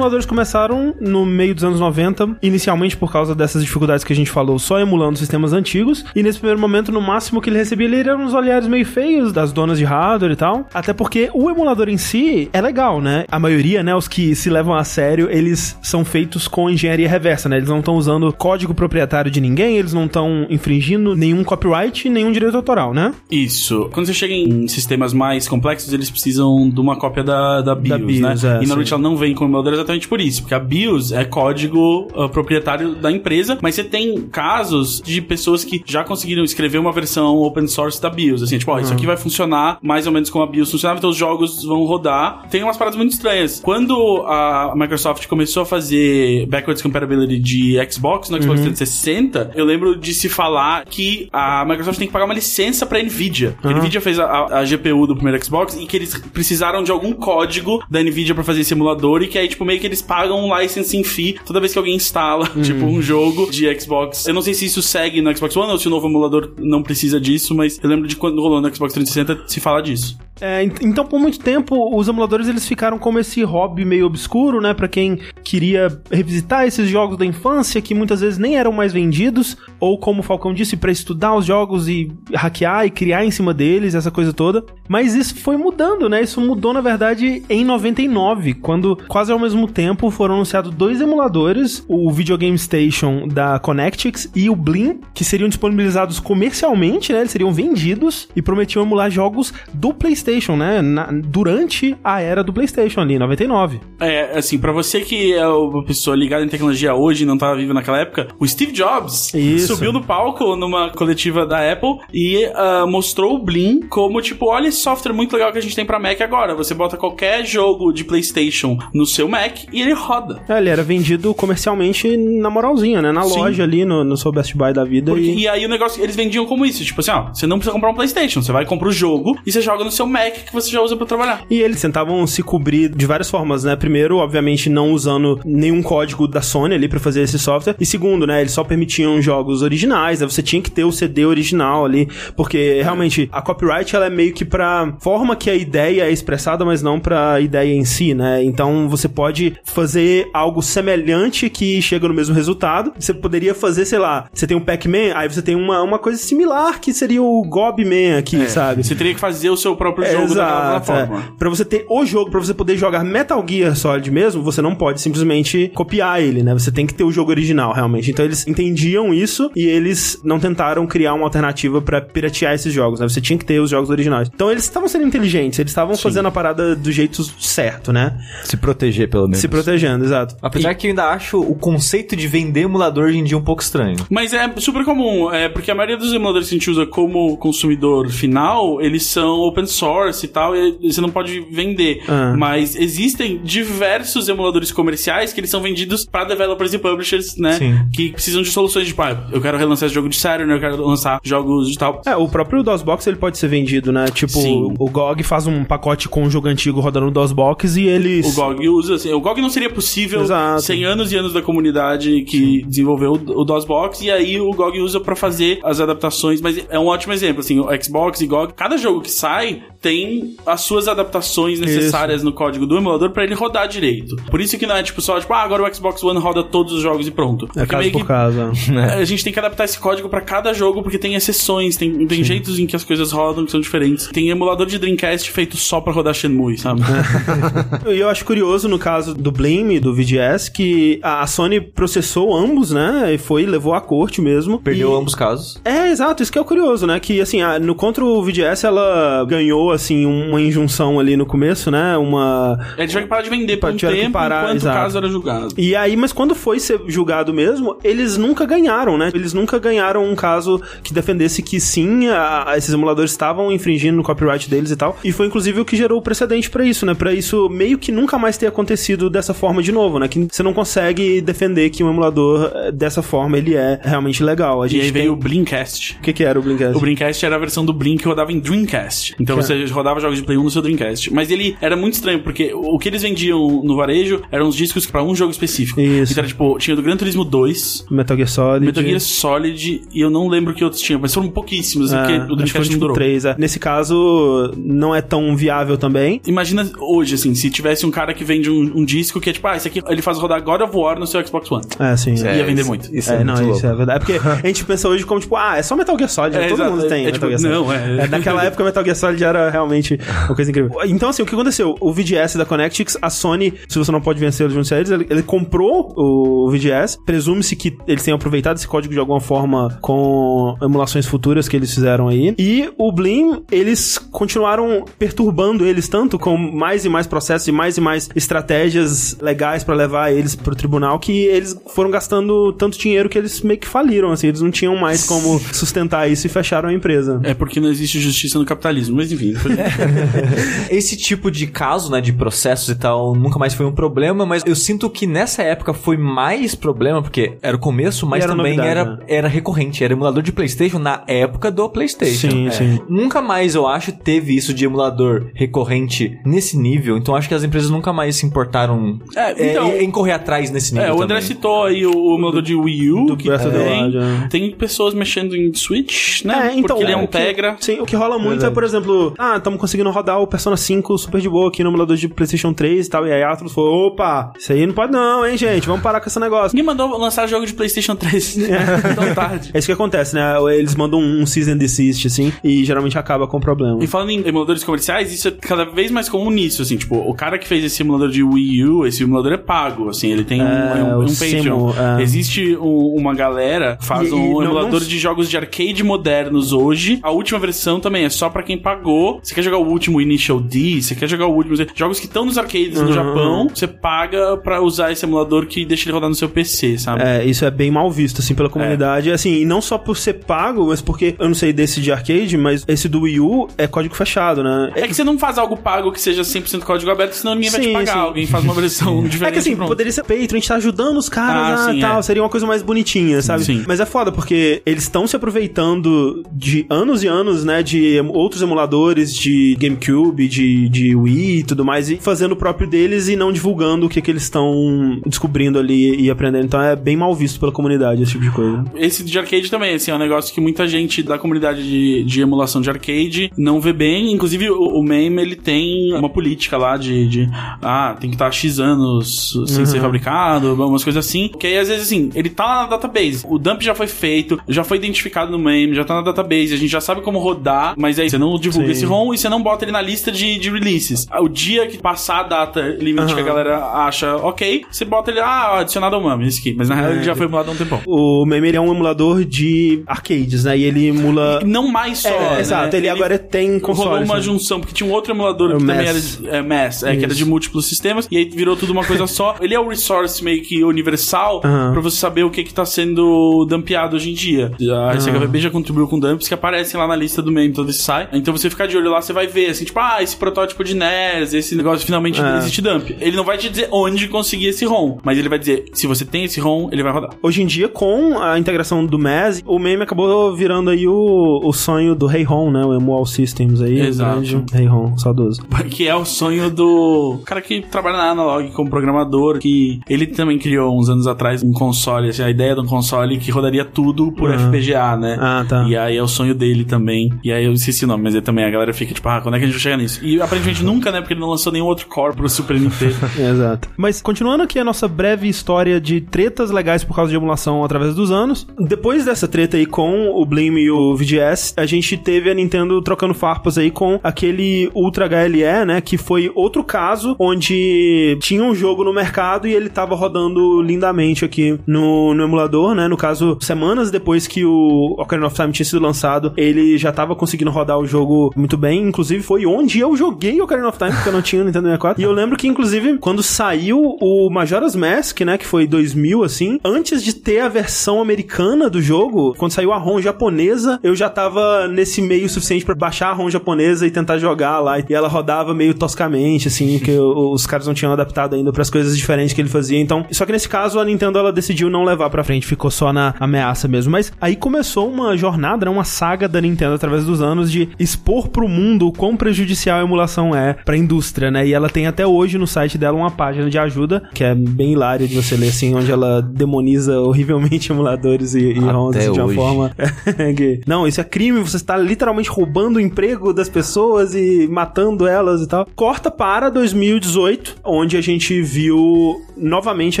emuladores começaram no meio dos anos 90, inicialmente por causa dessas dificuldades que a gente falou, só emulando sistemas antigos, e nesse primeiro momento, no máximo que ele recebia, ele era uns olhares meio feios das donas de hardware e tal, até porque o emulador em si é legal, né? A maioria, né, os que se levam a sério, eles são feitos com engenharia reversa, né? Eles não estão usando código proprietário de ninguém, eles não estão infringindo nenhum copyright, nenhum direito autoral, né? Isso. Quando você chega em sistemas mais complexos, eles precisam de uma cópia da, da BIOS, BIOS, né? é, e normalmente ela não vem com o emulador exatamente por isso, porque a BIOS é código uh, proprietário da empresa, mas você tem casos de pessoas que já conseguiram escrever uma versão open source da BIOS, assim, tipo, ó, isso aqui vai funcionar mais ou menos como a BIOS funcionava, então os jogos vão rodar. Tem umas paradas muito estranhas. Quando a Microsoft começou a fazer backwards compatibility de Xbox no Xbox 360, eu lembro de se falar que a Microsoft tem que pagar uma licença pra Nvidia. A Nvidia fez a, a- GPU do primeiro Xbox e que eles precisaram de algum código da Nvidia pra fazer esse emulador e que aí, tipo, meio que eles pagam um licensing fee toda vez que alguém instala, tipo, um jogo de Xbox. Eu não sei se isso segue no Xbox One ou se o novo emulador não precisa disso, mas eu lembro de quando rolou no Xbox 360 se fala disso. É, ent- então, por muito tempo, os emuladores eles ficaram como esse hobby meio obscuro, né? Pra quem queria revisitar esses jogos da infância que muitas vezes nem eram mais vendidos, ou como o Falcão disse, pra estudar os jogos e hackear e criar em cima deles, essa coisa toda. Mas isso foi mudando, né? Isso mudou, na verdade, em 99, quando quase ao mesmo tempo foram anunciados dois emuladores, o Video Game Station da Connectix e o Blim, que seriam disponibilizados comercialmente, né? Eles seriam vendidos e prometiam emular jogos do PlayStation, né? Na- durante a era do PlayStation ali, 99. É, assim, pra você que é uma pessoa ligada em tecnologia hoje e não tava vivo naquela época, o Steve Jobs Isso. subiu no palco numa coletiva da Apple e ah, mostrou o Blim como, tipo, olha esse software muito legal que a gente tem pra Mac agora. Você bota qualquer jogo de PlayStation no seu Mac e ele roda. É, ele era vendido comercialmente na moralzinha, né? Na Sim. loja ali, no, no seu Best Buy da vida. Porque- e... e aí o negócio, eles vendiam como isso, tipo assim, ó, você não precisa comprar um PlayStation, você vai comprar o jogo e você joga no seu Mac que você já usa pra trabalhar. E eles tentavam se cobrir de várias formas, né? Primeiro, obviamente, não usando nenhum código da Sony ali pra fazer esse software. E segundo, né? Eles só permitiam jogos originais, né? Você tinha que ter o CD original ali, porque realmente a copyright ela é meio que pra forma que a ideia é expressada, mas não pra ideia em si, né? Então você pode fazer algo semelhante que chega no mesmo resultado. Você poderia fazer, sei lá, você tem um Pac-Man, aí você tem uma, uma coisa similar que seria o Gob-Man aqui, sabe? Você teria que fazer o seu próprio É, jogo exato, plataforma. é. Pra você ter o jogo, pra você poder jogar Metal Gear Solid mesmo, você não pode simplesmente copiar ele, né? Você tem que ter o jogo original, realmente. Então eles entendiam isso e eles não tentaram criar uma alternativa pra piratear esses jogos, né? Você tinha que ter os jogos originais. Então eles estavam sendo inteligentes, eles estavam fazendo a parada do jeito certo, né? Se proteger, pelo menos. Se protegendo, exato. Apesar que eu ainda acho o conceito de vender emulador hoje em dia um pouco estranho. Mas é super comum, é porque a maioria dos emuladores que a gente usa como consumidor final, eles são open source e tal, e você não pode vender. Ah. Mas existem diversos emuladores comerciais que eles são vendidos para developers e publishers, né? Sim. Que precisam de soluções de, ah, eu quero relançar esse jogo de Saturn, eu quero lançar jogos de tal. É, o próprio DOSBox ele pode ser vendido, né? Tipo, Sim. o GOG faz um pacote com um jogo antigo rodando no DOSBox e eles. O GOG usa, assim, o GOG não seria possível Exato. sem anos e anos da comunidade que desenvolveu o, DOSBox, e aí o GOG usa pra fazer as adaptações, mas é um ótimo exemplo, assim, o Xbox e GOG, cada jogo que sai tem as suas adaptações necessárias no código do emulador pra ele rodar direito. Por isso que não é tipo só, tipo, ah, agora o Xbox One roda todos os jogos e pronto. É Porque caso por que caso. é, a gente tem que adaptar esse código pra cada jogo, porque tem exceções, tem, tem jeitos em que as coisas rodam que são diferentes. Tem emulador de Dreamcast feito só pra rodar Shenmue, sabe? E eu acho curioso no caso do Blame e do VGS que a Sony processou ambos, né? E foi, levou à corte mesmo. Perdeu E- ambos casos. É, exato, isso que é o curioso, né? Que, assim, a- no contra o VGS, ela ganhou, assim, uma injunção ali no começo, né? Uma... Ele tiveram que parar de vender por um que tempo parar, enquanto exato. o caso era julgado. E aí, mas quando foi ser julgado mesmo, eles nunca ganharam, né? Eles nunca ganharam um caso que defendesse que sim, a- esses emuladores estavam infringindo no copyright deles e tal. E foi inclusive o que gerou o precedente pra isso, né? Pra isso meio que nunca mais ter acontecido dessa forma de novo, né? Que você não consegue defender que um emulador eh, dessa forma ele é realmente legal. A E gente aí tem... veio o Blinkcast. O que que era o Blinkcast? O Blinkcast era a versão do Blink que rodava em Dreamcast. Então você rodava jogos de Play 1 no seu Dreamcast. Mas ele era muito estranho, porque o que eles vendiam no varejo eram os discos pra um jogo específico. Isso. Então era tipo, tinha do Gran Turismo 2, Metal Gear Solid. Metal Gear Solid, e eu não lembro que outros tinham, mas foram pouquíssimos, assim, É, porque o Dreamcast não tipo durou. 3, é. Nesse caso, não é tão viável também. Imagina hoje, assim, se tivesse um cara que vende um, um disco que é tipo, ah, esse aqui ele faz rodar God of War no seu Xbox One. É, sim. É, Ia vender isso- muito. Isso É, é, não, muito isso louco. é verdade. É porque a gente pensa hoje como, tipo, ah, é só Metal Gear Solid, né? É, todo exato. mundo tem É, Metal tipo, Gear Solid. não, é. Naquela época, Metal Gear Solid era realmente uma coisa incrível. Então, assim, o que aconteceu? O VGS da Connectix, a Sony, se você não pode vencer os juntos a eles, ele, ele comprou o VGS, presume-se que eles tenham aproveitado esse código de alguma forma com emulações futuras que eles fizeram aí. E o Blim, eles continuaram perturbando eles tanto com mais e mais processos e mais e mais estratégias legais pra levar eles pro tribunal que eles foram gastando tanto dinheiro que eles meio que faliram, assim, eles não tinham mais como sustentar isso e fecharam a empresa. É porque não existe justiça no capitalismo, mas enfim. Esse tipo de caso, né, de processos e tal, nunca mais foi um problema, mas eu sinto que nessa época foi mais problema, porque era o começo, mas era também novidade, era, né? era recorrente, era emulador de Playstation na época do Playstation. Sim, É. sim. Nunca mais, eu acho, teve isso de emulador recorrente nesse nível, então acho que as empresas nunca mais se importaram É, então- em correr atrás nesse nível É, o André também. citou aí o emulador de Wii U, Do que tem, Wild, é. tem pessoas mexendo em Switch, né? É, então. Porque ele é um o Tegra. Sim, o que rola muito é, por exemplo, ah, estamos conseguindo rodar o Persona 5 super de boa aqui no emulador de PlayStation 3 e tal. E aí a Atlas falou: opa, isso aí não pode não, hein, gente? Vamos parar com esse negócio. Ninguém mandou lançar jogo de PlayStation 3 tão tarde. É isso que acontece, né? Eles mandam um season desist, assim, e geralmente acaba com problema. E falando em emuladores comerciais, isso é cada vez mais comum nisso, assim, tipo, o cara que fez esse emulador de Wii U, esse emulador é pago, assim, ele tem um, É, um, o um Simo, Patreon. é. Existe um- uma galera que faz E- e um não- emulador não- de jogos de arcade modernos hoje. A última versão também é só pra quem pagou. Você quer jogar o último Initial D, você quer jogar o último... Jogos que estão nos arcades no Uhum. Japão, você paga pra usar esse emulador que deixa ele rodar no seu PC, sabe? É, isso é bem mal visto, assim, pela comunidade. Assim, e não só por ser pago, mas porque, eu não sei desse de arcade, mas esse do Wii U é código fechado, né? É que você não faz algo pago que seja 100% código aberto, senão ninguém vai te Sim, pagar. sim. Alguém faz uma versão diferente. É que assim, pronto. poderia ser Patreon, a gente tá ajudando os caras Ah, ah, sim, tal, é. seria uma coisa mais bonitinha, sabe? Sim. Mas é foda, porque eles estão se aproveitando de anos e anos, né, de outros emuladores de GameCube, de, de Wii e tudo mais, e fazendo o próprio deles e não divulgando o que, que eles estão descobrindo ali e aprendendo. Então é bem mal visto pela comunidade esse tipo de coisa. Esse de arcade também, assim, é um negócio que muita gente da comunidade de, de emulação de arcade não vê bem. Inclusive, o, o MAME, ele tem uma política lá de, de ah, tem que estar X anos sem ser fabricado, umas coisas assim. Que aí, às vezes, assim, ele tá lá na database. O dump já foi feito, já foi identificado no MAME, já tá na database, a gente já sabe como rodar, mas aí você não divulga Sim. esse E você não bota ele na lista de, de releases. O dia que passar a data limite que a galera acha ok, você bota ele, ah, adicionado ao MAME, esse aqui. Mas na real ele já foi emulado há um tempão. O ele é um emulador de arcades, né? E ele emula. Não mais só. É, né? exato, ele agora tem console, Rolou uma né? junção, porque tinha um outro emulador É o que também era Mass. é, Mass, é, que era Isso. de múltiplos sistemas, e aí virou tudo uma coisa só. Ele é o resource meio que universal Aham. pra você saber o que que tá sendo dumpeado hoje em dia. A SHVB já contribuiu com dumps que aparecem lá na lista do meme todo esse sai. Então você ficar de olho lá, você vai ver, assim, tipo, ah, esse protótipo de NES, esse negócio finalmente É. existe dump. Ele não vai te dizer onde conseguir esse ROM, mas ele vai dizer, se você tem esse ROM, ele vai rodar. Hoje em dia, com a integração do MES, o meme acabou virando aí o, o sonho do Hey Home, né? O Emual Systems aí. Exato. Hey Home, saudoso. Que é o sonho do cara que trabalha na Analog como programador, que ele também criou uns anos atrás um console, assim, a ideia de um console que rodaria tudo por Aham. FPGA, né? Ah, tá. E aí é o sonho dele também. E aí eu esqueci o nome, mas aí também a galera fica tipo, ah, quando é que a gente vai chegar nisso? E aparentemente nunca, né? Porque ele não lançou nenhum outro core pro Super Nintendo. Exato. Mas continuando aqui a nossa breve história de tretas legais por causa de emulação através dos anos, depois dessa treta aí com o Blim e o VGS, a gente teve a Nintendo trocando farpas aí com aquele Ultra HLE, né, que foi outro caso onde tinha um jogo no mercado e ele tava rodando lindamente aqui no, no emulador, né, no caso, semanas depois que o Ocarina of Time tinha sido lançado, ele já tava conseguindo rodar o jogo muito bem, inclusive foi onde eu joguei Ocarina of Time, porque eu não tinha o Nintendo 64, e eu lembro que, inclusive, quando saiu o Majora's Mask, né, que foi 2000, assim, antes de ter a versão americana do jogo, quando saiu a ROM japonesa, eu já tava nesse meio suficiente pra baixar a ROM japonesa e tentar jogar lá, e ela rodava meio toscamente, assim, que o- os caras não tinham adaptado ainda pras coisas diferentes que ele fazia, então, só que nesse caso a Nintendo, ela decidiu não levar pra frente, ficou só na ameaça mesmo, mas aí começou uma jornada, né, uma saga da Nintendo através dos anos de expor pro mundo o quão prejudicial a emulação é pra indústria, né? E ela tem até hoje no site dela uma página de ajuda, que é bem hilário de você ler, assim, onde ela demoniza horrivelmente emuladores e, e ROMs de uma hoje. forma. que, não, isso é crime, você está literalmente roubando o emprego das pessoas e matando elas e tal. Corta para 2018, onde a gente viu novamente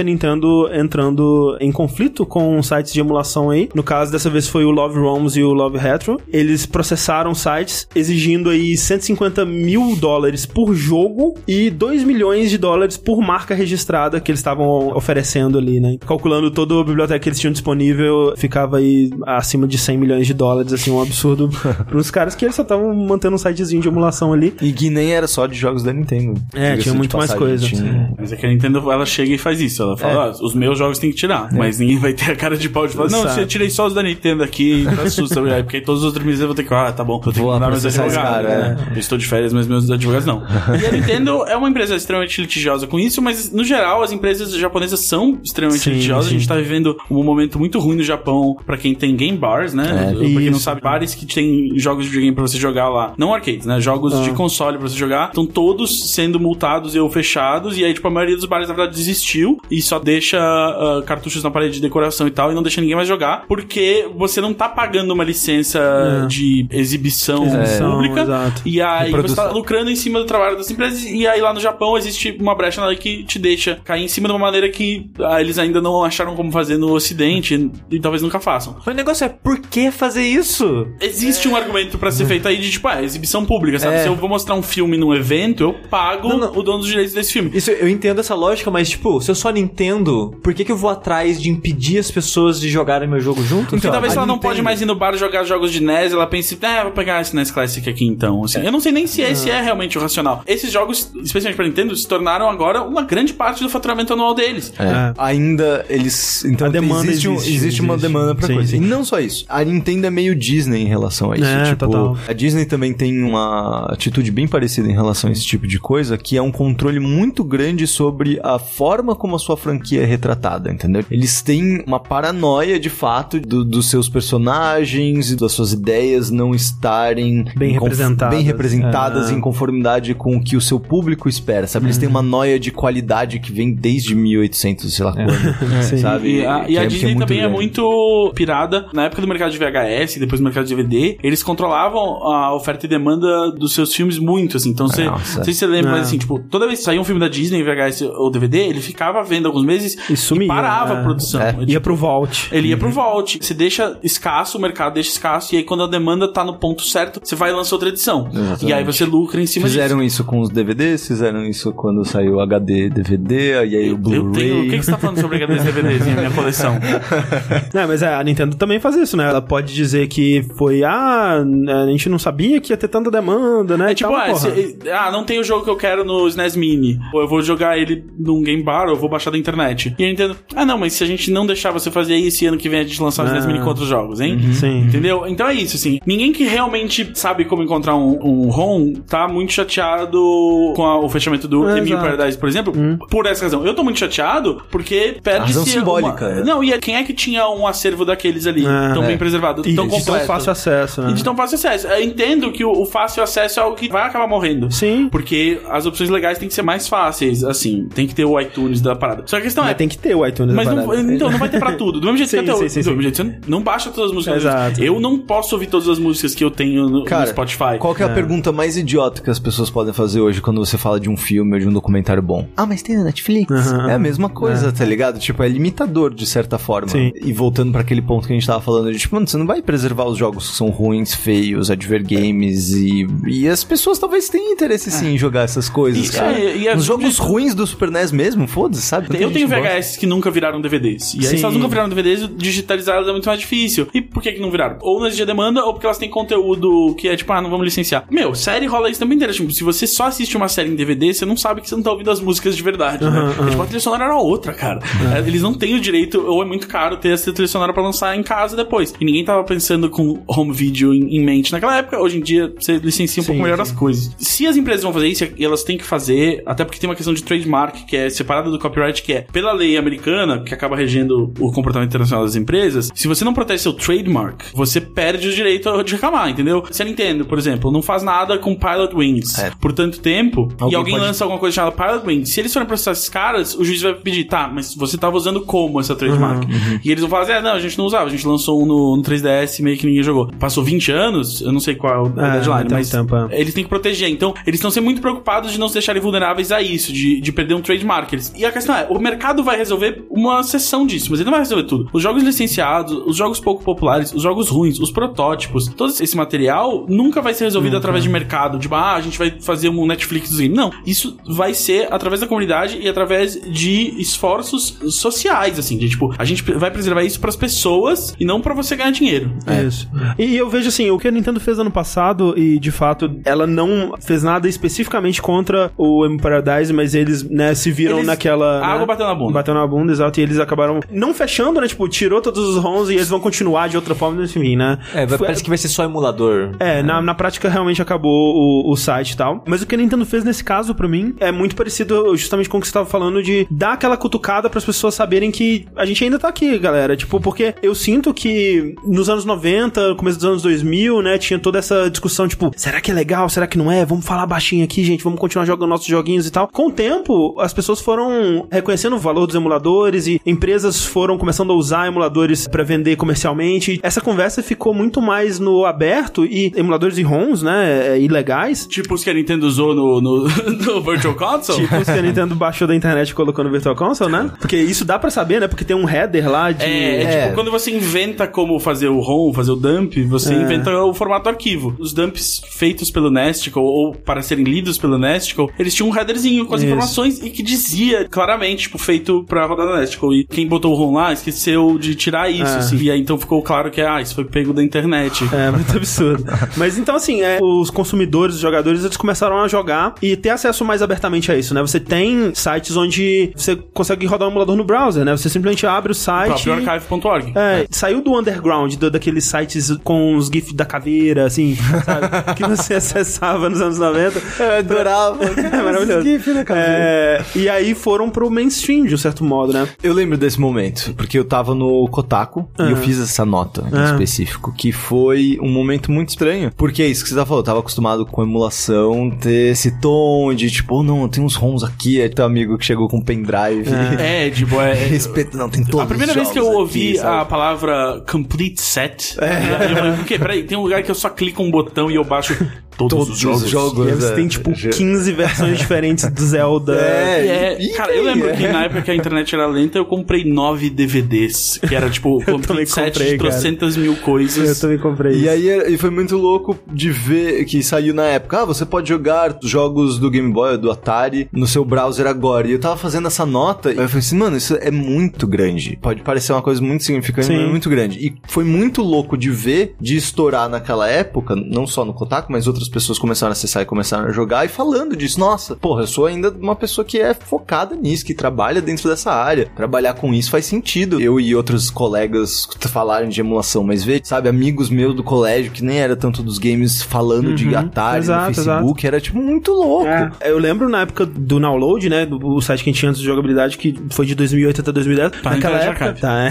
a Nintendo entrando em conflito com sites de emulação aí. No caso, dessa vez foi o Love ROMs e o Love Retro. Eles processaram sites exigindo aí 150 mil dólares por jogo e 2 milhões de dólares por marca registrada que eles estavam oferecendo ali, né? Calculando toda a biblioteca que eles tinham disponível, ficava aí acima de 100 milhões de dólares, assim, um absurdo pros caras que eles só estavam mantendo um sitezinho de emulação ali. E que nem era só de jogos da Nintendo. É, tinha muito mais coisa. tinha- Mas é que a Nintendo, ela chega e faz isso. Ela fala, ó, os meus jogos tem que tirar. Mas ninguém vai ter a cara de pau de falar, não, se eu tirei só os da Nintendo aqui, tá assusta. aí, porque todos os outros eu vou ter que, ah, tá bom, ter Vou que mandar meus advogados. Cara, né? Eu estou de férias, mas meus advogados não. e a Nintendo é uma empresa extremamente litigiosa com isso, mas no geral as empresas japonesas são extremamente Sim, litigiosas. sim. A gente tá vivendo um momento muito ruim no Japão pra quem tem game bars, né? É, pra quem não isso. sabe, bares que tem jogos de videogame pra você jogar lá. Não arcades, né? Jogos Ah. de console pra você jogar. Estão todos sendo multados ou fechados. E aí, tipo, a maioria dos bares, na verdade, desistiu e só deixa ah, cartuchos na parede de decoração e tal, e não deixa ninguém mais jogar, porque você não tá pagando uma licença É. de exibição, Exibição, pública. Exato. E aí você tá lucrando em cima do trabalho das empresas. E aí lá no Japão existe uma brecha na lei que te deixa cair em cima de uma maneira que ah, eles ainda não acharam como fazer no ocidente e talvez nunca façam. Mas o negócio é, por que fazer isso? Existe um argumento pra ser feito aí de tipo, ah, exibição pública, sabe? É. Se eu vou mostrar um filme num evento, eu pago Não, não. o dono dos direitos desse filme. Isso, eu entendo essa lógica, mas, tipo, se eu a Nintendo, por que, que eu vou atrás de impedir as pessoas de jogarem meu jogo junto? Porque talvez a ela não Nintendo- pode mais ir no bar jogar jogos de NES, ela pense, ah, vou pegar esse NES Classic aqui então. Assim, Eu não sei nem se esse é realmente o racional. Esses jogos, especialmente pra Nintendo, se tornaram agora uma grande parte do faturamento anual deles. É. É. Ainda eles. Então A demanda existe, um- existe, existe uma existe. demanda pra Sim, coisa. sim. E não só isso. A Nintendo é meio Disney em relação a isso. É, tipo, total. a Disney também tem uma atitude bem parecida em relação a esse tipo de coisa, que é um controle muito grande sobre a forma como a sua franquia é retratada, entendeu? Eles têm uma paranoia de fato do- dos seus personagens e das suas ideias não estarem Bem representadas. bem representadas É. em conformidade com o que o seu público espera, sabe? Eles têm Uhum. uma noia de qualidade que vem desde 1800, sei lá quando, Sim. sabe? E a, e a é- Disney também é grande. muito pirada. Na época do mercado de VHS, depois do mercado de DVD, eles controlavam a oferta e demanda dos seus filmes muito, assim. Então, você, Nossa. não sei se você lembra, É. mas assim, tipo, toda vez que saía um filme da Disney, VHS ou DVD, ele ficava à venda alguns meses E sumia, parava é. a produção. É. É, tipo, Ia pro Vault. Ele ia pro Vault. Você deixa escasso, o mercado deixa escasso, e aí quando a demanda tá no ponto certo, você vai e lança outra edição. Exatamente. E aí você lucra em cima disso. Fizeram isso com os DVDs, fizeram isso quando saiu o HD DVD, e aí o Eu tenho. O que, Blu-ray. que você tá falando sobre HDs DVDs em minha coleção? Não, mas é, a Nintendo também faz isso, né? Ela pode dizer que foi, ah, a gente não sabia que ia ter tanta demanda, né? É E tipo, tal, ah, ah, não tem o jogo que eu quero no SNES Mini. Ou eu vou jogar ele num Game Bar, ou eu vou baixar da internet. E eu entendo, ah, não, mas se a gente não deixar você fazer isso, e ano que vem a gente lançar o SNES Ah. Mini com outros jogos, hein? Sim. Entendeu? Então é isso, assim. Ninguém que realmente sabe como encontrar um, um ROM tá muito chateado com a- o fechamento do É, Emil. Paradise, por exemplo, por essa razão. Eu tô muito chateado porque perde-se razão simbólica, uma- é. Não, e é- quem é que tinha um acervo daqueles ali, É. tão É. bem preservado, E tão de tão completo? fácil acesso, né? E de tão fácil acesso. Eu entendo que o, o fácil acesso é algo que vai acabar morrendo. Sim. Porque as opções legais têm que ser mais fáceis, assim. Tem que ter o iTunes da parada. Só que a questão é. Mas tem que ter o iTunes Mas da não, parada. então, não vai ter pra tudo. Do mesmo jeito Sim, que até sim, o- sim, do sim. mesmo jeito, você não baixa todas as músicas. Exato. Eu não posso ouvir todas as músicas que eu tenho no, no Cara, Spotify. Qual que é a pergunta mais idiota que as pessoas podem fazer hoje quando você fala de um filme ou de um documentário bom? Ah, mas tem na Netflix. Aham. É a mesma coisa, tá ligado? Tipo, é limitador de certa forma. Sim. E voltando pra aquele ponto que a gente tava falando de, tipo, mano, você não vai preservar os jogos que são ruins, feios, adver games e, e as pessoas talvez tenham interesse sim em jogar essas coisas, E- cara. é, e a- Os jogos ruins do Super NES mesmo, foda-se, sabe? Tanta Eu tenho gente gosta. VHS que nunca viraram DVDs. E aí, se elas nunca viraram DVDs, digitalizar elas é muito mais difícil. E por que que não viraram? Ou não existia demanda, ou porque elas têm conteúdo que é tipo, ah, não vamos licenciar. Meu, série rola isso também inteira. Tipo, se você só assiste uma série em DVD, você não sabe que você não tá ouvindo as músicas de verdade, né? É, tipo, a trilha sonora era outra, cara. É, Eles não têm o direito, ou é muito caro ter essa trilha sonora pra lançar em casa depois. E ninguém tava pensando com home video em, em mente naquela época. Hoje em dia, você licencia um pouco melhor as coisas. Se as empresas vão fazer isso, e elas têm que fazer, até porque tem uma questão de trademark que é separada do copyright, que é pela lei americana, que acaba regendo o comportamento internacional das empresas, se você não protege seu trademark, você perde o direito de reclamar, entendeu? Se a Nintendo, por exemplo, não faz nada com Pilot Wings É. por tanto tempo e Alguém alguém pode- lança alguma coisa chamada Pilot Wings, se eles forem processar esses caras, o juiz vai pedir, tá, mas você tava usando como essa trademark? Uhum, E eles vão falar assim, é, não, a gente não usava, a gente lançou um no, no 3DS meio que ninguém jogou. Passou 20 anos, eu não sei qual é a É, deadline, mas é. eles têm que proteger. Então, eles estão sempre muito preocupados de não se deixarem vulneráveis a isso, de, de perder um trademark. Eles- e a questão é, o mercado vai resolver uma seção disso, mas ele não vai resolver tudo. Os jogos licenciados, os jogos pouco populares, os jogos ruins, os protótipos, todo esse material nunca vai ser resolvido através de mercado, de ah, a gente vai fazer um Netflix. Não, isso vai ser através da comunidade e através de esforços sociais, assim, de tipo, a gente vai preservar isso pras pessoas e não pra você ganhar dinheiro. É isso. E eu vejo assim, o que a Nintendo fez ano passado, e de fato, ela não fez nada especificamente contra o Emo Paradise, mas eles, né, se viram Eles- naquela. a água né, bateu na bunda. Bateu na bunda, exato, e eles acabaram não fechando, né? Tipo, tirou todos os ROMs e eles vão continuar de outra forma, enfim, né? É, Foi- parece que vai ser só emulador. É, na, na prática realmente acabou o, o site e tal. Mas o que a Nintendo fez nesse caso, pra mim, é muito parecido justamente com o que você tava falando de dar aquela cutucada pras pessoas saberem que a gente ainda tá aqui, galera. Tipo, porque eu sinto que nos anos 90, começo dos anos 2000, né, tinha toda essa discussão, tipo, será que é legal? Será que não é? Vamos falar baixinho aqui, gente. Vamos continuar jogando nossos joguinhos e tal. Com o tempo, as pessoas foram reconhecendo o valor dos emuladores e empresas foram começando a usar emuladores pra vender comercialmente. Essa conversa ficou muito mais no aberto e emuladores e ROMs, né, é, ilegais. Tipo os que a Nintendo usou no, no, no Virtual Console. Tipo os que a Nintendo baixou da internet e colocou no Virtual Console, né? Porque isso dá pra saber, né? Porque tem um header lá de... É, é É. tipo, quando você inventa como fazer o ROM, fazer o dump, você É. inventa o formato arquivo. Os dumps feitos pelo Nesticle, ou para serem lidos pelo Nesticle, eles tinham um headerzinho com as Isso. informações e que dizia claramente, tipo, feito pra rodar no Nesticle. E quem botou o ROM lá esqueceu de tirar isso, É. assim. E aí então ficou claro que, ah, isso foi pego da internet. É, muito absurdo. Mas então, assim, é, os consumidores, os jogadores, eles começaram a jogar e ter acesso mais abertamente a isso, né? Você tem sites onde você consegue rodar um emulador no browser, né? Você simplesmente abre o O site. próprio archive.org. É, saiu do underground, do- daqueles sites com os GIFs da caveira, assim, sabe? que você acessava nos anos 90. Eu adorava. É maravilhoso. GIF na cabeça. É, e aí foram pro mainstream, de um certo modo, né? Eu lembro desse momento, porque eu tava no Kotaku e eu fiz essa nota em específico, que foi um momento muito estranho. Porque é isso que você tá falando, eu tava acostumado com emulação ter esse tom de tipo, oh não, tem uns ROMs aqui, é teu amigo que chegou com um pendrive. É, tipo, é. Respeito, não, tem todos A primeira vez que eu ouvi aqui, a palavra complete set, eu falei, o quê? Peraí, tem um lugar que eu só clico um botão e eu baixo todos, Todos os jogos. os jogos. E é, tem, tipo, já- 15 versões diferentes do Zelda. É, É, cara, eu lembro é. que na época que a internet era lenta, eu comprei nove DVDs, que era tipo set comprei, de cara. trocentas mil Eu coisas. também comprei E aí e foi muito louco de ver que saiu na época. Ah, você pode jogar jogos do Game Boy ou do Atari no seu browser agora. E eu tava fazendo essa nota e eu falei assim, mano, isso é muito grande. Pode parecer uma coisa muito significante, Sim. mas é muito grande. E foi muito louco de ver, de estourar naquela época, não só no Kotaku, mas outras pessoas começaram a acessar e começaram a jogar e falando disso. Nossa, porra, eu sou ainda uma pessoa que é focada nisso, que trabalha dentro dessa área. Trabalhar com isso faz sentido. Eu e outros colegas falaram de emulação, mas ver, sabe, amigos meus do colégio que nem era tanto dos games falando de Uhum, Atari exato, no Facebook, era tipo muito louco. É, eu lembro na época do download, né? Do, o site que a gente tinha antes de jogabilidade, que foi de 2008 até 2010. Tá, naquela época, tá, é.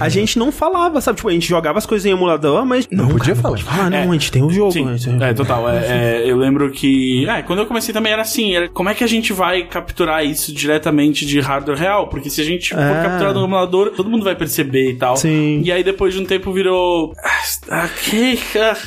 a gente não falava, sabe? Tipo, a gente jogava as coisas em emulador, mas. Não, podia cara, falar. Não pode falar, não, É. a gente tem o jogo. Sim, a gente- é, total. É, é, eu lembro que. É, quando eu comecei também era assim: era, como é que a gente vai capturar isso diretamente de hardware real? Porque se a gente for É. capturar no emulador, todo mundo vai perceber e tal. Sim. E aí depois de um tempo virou. Ah, ah.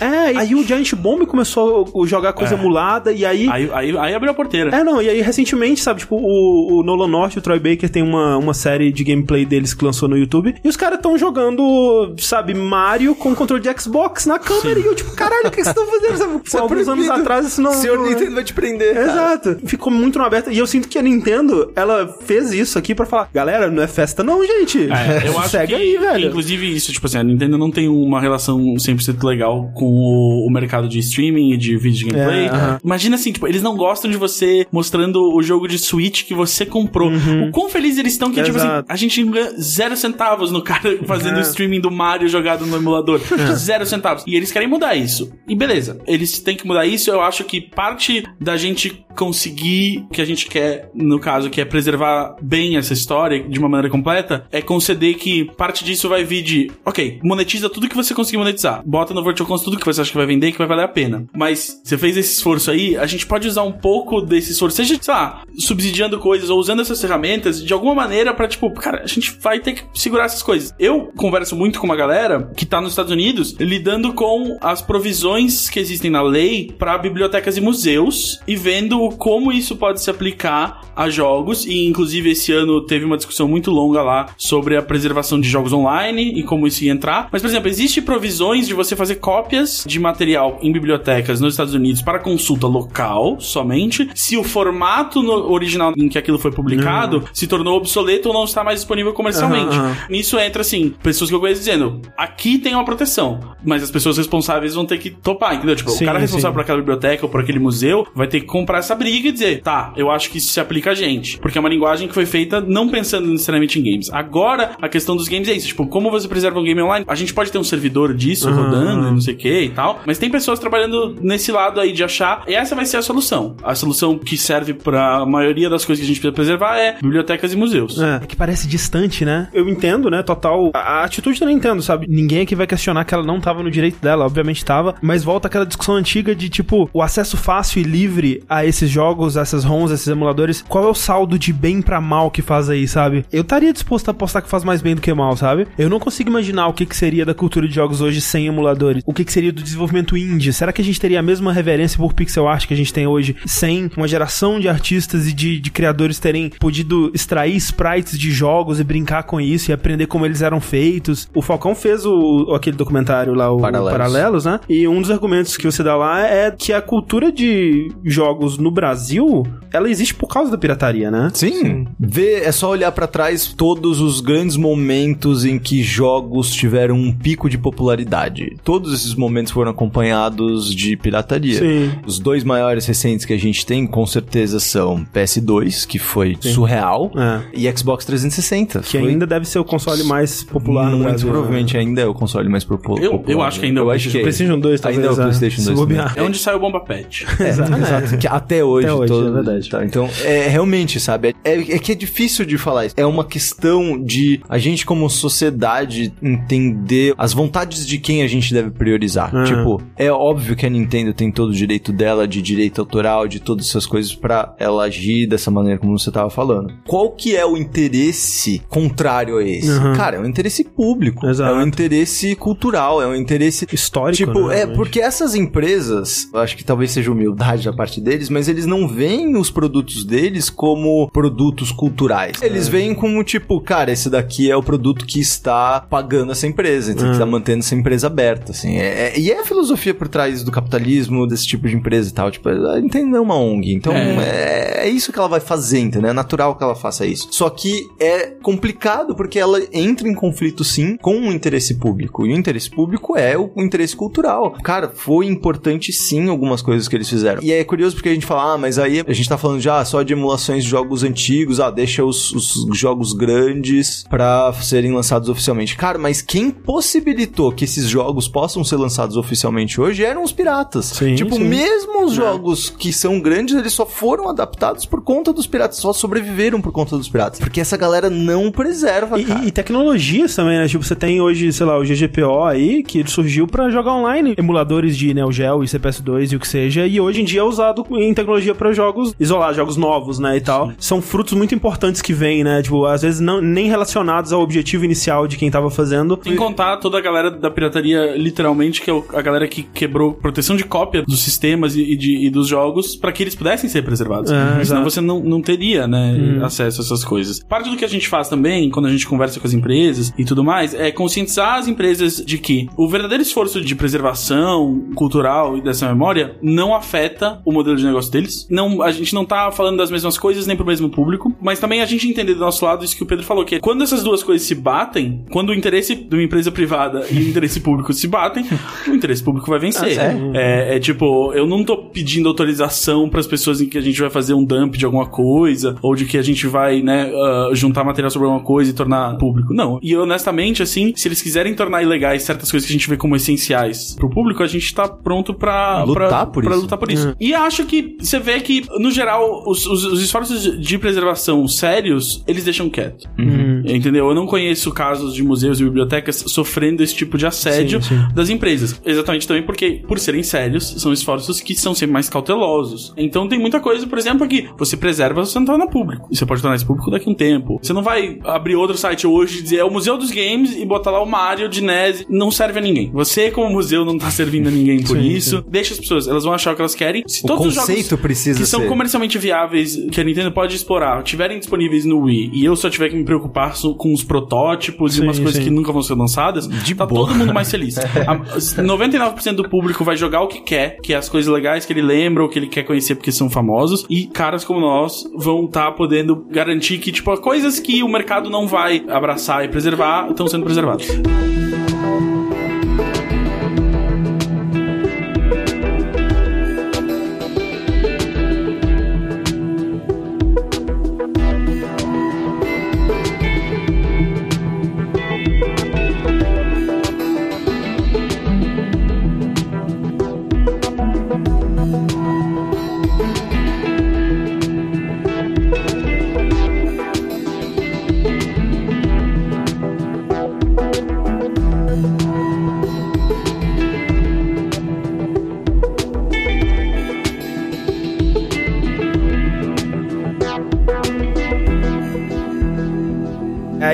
É, aí o Giant Bomb começou a jogar coisa emulada, e aí. Aí, aí, aí abriu a porteira. É, não, e aí recentemente, sabe, tipo, o, o Nolan North e o Troy Baker tem uma, uma série de gameplay deles que lançou no YouTube, e os caras estão jogando, sabe, Mario com controle de Xbox na câmera, e eu, tipo, caralho, o que vocês estão fazendo? Sabe? Isso é Alguns anos atrás isso não... O senhor não- Nintendo vai te prender. cara. Exato. Ficou muito no aberto. E eu sinto que a Nintendo, ela fez isso aqui pra falar, galera, não é festa não, gente. É, eu acho Segue que, aí, velho. inclusive isso, tipo assim, a Nintendo não tem uma relação 100% legal com o, o mercado de streaming e de vídeo de gameplay. É, aham. Imagina assim, tipo, eles não gostam de você mostrando o jogo de Switch que você comprou. O quão felizes eles estão que, tipo assim, Uhum. A gente ganha zero centavos no cara fazendo É. o streaming do Mario jogado no emulador. Zero centavos. E eles querem mudar isso. E beleza, eles têm que mudar isso. Eu acho que parte da gente conseguir o que a gente quer, no caso, que é preservar bem essa história de uma maneira completa, é conceder que parte disso vai vir de, ok, monetiza tudo que você conseguir monetizar. Bota no Virtual Console tudo que você acha que vai vender que vai valer a pena. Mas você fez esse esforço aí, a gente pode usar um pouco desse esforço, seja, sei lá, subsidiando coisas ou usando essas ferramentas de alguma maneira para tipo, cara, a gente vai ter que segurar essas coisas. Eu converso muito com uma galera que tá nos Estados Unidos lidando com as provisões que existem na lei para bibliotecas e museus e vendo como isso pode se aplicar a jogos e inclusive esse ano teve uma discussão muito longa lá sobre a preservação de jogos online e como isso ia entrar. Mas por exemplo, existe provisões de você fazer cópias de material em bibliotecas nos Estados Unidos para consulta local somente, se o formato original em que aquilo foi publicado uhum. se tornou obsoleto ou não está mais disponível comercialmente. Uhum. Nisso entra assim, pessoas que eu conheço dizendo: "Aqui tem uma proteção, mas as pessoas responsáveis vão ter que topar", entendeu? Tipo, sim, o cara responsável por aquela biblioteca ou por aquele museu vai ter que comprar essa briga e dizer: "Tá, eu acho que isso se aplica a gente", porque é uma linguagem que foi feita não pensando necessariamente em games. Agora, a questão dos games é isso, tipo, como você preserva um game online? A gente pode ter um servidor disso uhum. rodando, não sei o que e tal, mas tem pessoas trabalhando nesse lado aí de achar, e essa vai ser a solução. A solução que serve para a maioria das coisas que a gente precisa preservar é bibliotecas e museus. É, que parece distante, né? Eu entendo, né, total. A, a atitude da Nintendo, sabe? Ninguém aqui vai questionar que ela não tava no direito dela, obviamente tava, mas volta aquela discussão antiga de tipo, o acesso fácil e livre a esses jogos, a essas ROMs, a esses emuladores, qual é o saldo de bem para mal que faz aí, sabe? Eu estaria disposto a apostar que faz mais bem do que mal, sabe? Eu não consigo imaginar o que, que seria da cultura de jogos hoje sem emuladores. O que, que seria do desenvolvimento indie? Será que a gente teria a mesma reverência por pixel art que a gente tem hoje sem uma geração de artistas e de, de criadores terem podido extrair sprites de jogos e brincar com isso e aprender como eles eram feitos? O Falcão fez o, aquele documentário lá, o Paralelos. o Paralelos, né? E um dos argumentos que você dá lá é que a cultura de jogos no Brasil, ela existe por causa da pirataria, né? Sim. Sim. Vê, é só olhar para trás todos os grandes momentos em que jogos tiveram um pico de popularidade. Todos esses momentos foram acompanhados de pirataria. Sim. Os dois maiores recentes que a gente tem, com certeza, são PS2, que foi Sim. surreal, é. e Xbox 360. Que foi... ainda deve ser o console mais popular Muito no Brasil. Né? provavelmente né? ainda é o console mais popular. Eu, eu acho que ainda é o PlayStation 2, talvez. Ainda é o PlayStation 2. É. é onde sai o Bomba Pet. É, exato. exato. Que até hoje. Até hoje, todo... é verdade. Tá, então, é realmente, sabe? É, é que é difícil de falar isso. É uma questão de a gente, como sociedade, entender as vontades de quem a gente deve priorizar. Uhum. Tipo, é óbvio que a Nintendo tem todo o direito dela, de direito autoral, de todas essas coisas, para ela agir dessa maneira como você tava falando. Qual que é o interesse contrário a esse? Uhum. Cara, é um interesse público. Exato. É um interesse cultural, é um interesse histórico. Tipo, né, é porque essas empresas, acho que talvez seja humildade da parte deles, mas eles não veem os produtos deles como produtos culturais. Eles é. veem como tipo, cara, esse daqui é o produto que está pagando essa empresa, então, que está mantendo essa empresa aberta, assim. É, é, e é a filosofia por trás do capitalismo, desse tipo de empresa e tal. Tipo, é uma ONG, então é. é, é isso que ela vai fazer, entendeu? É natural que ela faça isso. Só que é complicado porque ela entra em conflito, sim, com o interesse público. E o interesse público é o, o interesse cultural. Cara, foi importante, sim, algumas coisas que eles fizeram. E é curioso porque a gente fala, ah, mas aí a gente tá falando já só de emulações de jogos antigos, ah, deixa os, os jogos grandes para serem lançados oficialmente. Cara, mas quem possibilitou que esses jogos possam ser lançados oficialmente hoje eram os piratas. Sim, tipo, sim. mesmo os é. jogos que são grandes, eles só foram adaptados por conta dos piratas, só sobreviveram por conta dos piratas. Porque essa galera não preserva, e, e, tecnologias também, né? Tipo, você tem hoje, sei lá, o GGPO aí, que surgiu para jogar online, emuladores de Neo Geo e CPS2 e o que seja, e hoje em dia é usado em tecnologia para jogos isolados, jogos novos, né, e tal. Sim. São frutos muito importantes que vêm, né? Tipo, às vezes não, nem relacionados ao objetivo inicial de quem tava fazendo. Sem contar toda a galera da pirataria, literalmente, que é a galera que quebrou proteção de cópia dos sistemas e, de, e dos jogos para que eles pudessem ser preservados. É, Senão você não, não teria, né, hum. acesso a essas coisas. Parte do que a gente faz também, quando a gente conversa com as empresas e tudo mais, é conscientizar as empresas de que o verdadeiro esforço de preservação cultural e dessa memória não afeta o modelo de negócio deles. Não, a gente não tá falando das mesmas coisas nem pro mesmo público, mas também a gente entender do nosso lado isso que o Pedro falou, que é quando essas duas coisas se batem, quando o interesse de uma empresa privada e o interesse público se batem, o interesse público vai vencer. Ah, é, é, tipo, eu não tô pedindo autorização para as pessoas em que a gente vai fazer um dump de alguma coisa, ou de que a gente vai, né, uh, juntar material sobre alguma coisa e tornar público. Não. E honestamente, assim, se eles quiserem tornar ilegais certas coisas que a gente vê como essenciais pro público, a gente tá pronto pra lutar pra, por pra isso. lutar por isso. Uhum. E acho que você vê que, no geral, os, os, os esforços de preservação sérios, eles deixam quieto. Uhum. Entendeu? Eu não conheço casos de museus e bibliotecas sofrendo esse tipo de assédio Sim, sim. das empresas. Exatamente também porque, por serem sérios, são esforços que são sempre mais cautelosos. Então tem muita coisa, por exemplo, aqui. Você preserva, você não torna público. E você pode tornar isso público daqui a um tempo. Você não vai abrir outro site hoje e dizer é o Museu dos Games e botar lá o Mario de NES. Não serve a ninguém. Você, como museu, não tá servindo a ninguém por Sim, isso. Deixa as pessoas, elas vão achar o que elas querem. Se O todos os conceito jogos precisa que são ser. comercialmente viáveis, que a Nintendo pode explorar, tiverem disponíveis no Wii e eu só tiver que me preocupar com os protótipos e Sim, umas coisas sim. que nunca vão ser lançadas, tá boa. todo mundo mais feliz. A- 99% do público vai jogar o que quer, que é as coisas legais que ele lembra ou que ele quer conhecer porque são famosos, e caras como nós vão estar podendo garantir que, tipo, coisas que o mercado não vai abraçar e preservar estão sendo preservadas.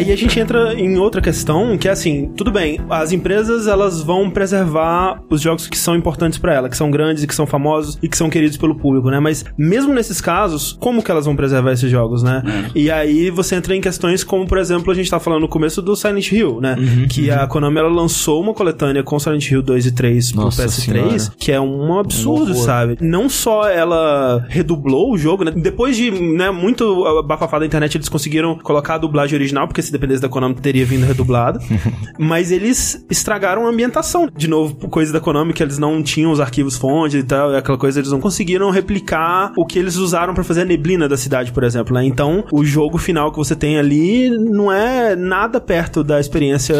Aí a gente entra em outra questão, que é assim, tudo bem, as empresas elas vão preservar os jogos que são importantes pra ela, que são grandes e que são famosos e que são queridos pelo público, né? Mas mesmo nesses casos, como que elas vão preservar esses jogos, né? E aí você entra em questões como, por exemplo, a gente tá falando no começo do Silent Hill, né? que a Konami ela lançou uma coletânea com Silent Hill 2 e 3 pro Nossa PS3, senhora. que é um absurdo, horror. sabe? Não só ela redublou o jogo, né? Depois de, né, muito bafafá da internet, eles conseguiram colocar a dublagem original, porque se dependesse da Konami teria vindo redublado. mas eles estragaram a ambientação. De novo, por coisa da Konami, que eles não tinham os arquivos fonte e tal, e aquela coisa, eles não conseguiram replicar o que eles usaram pra fazer a neblina da cidade, por exemplo, né? Então, o jogo final que você tem ali não é nada perto da experiência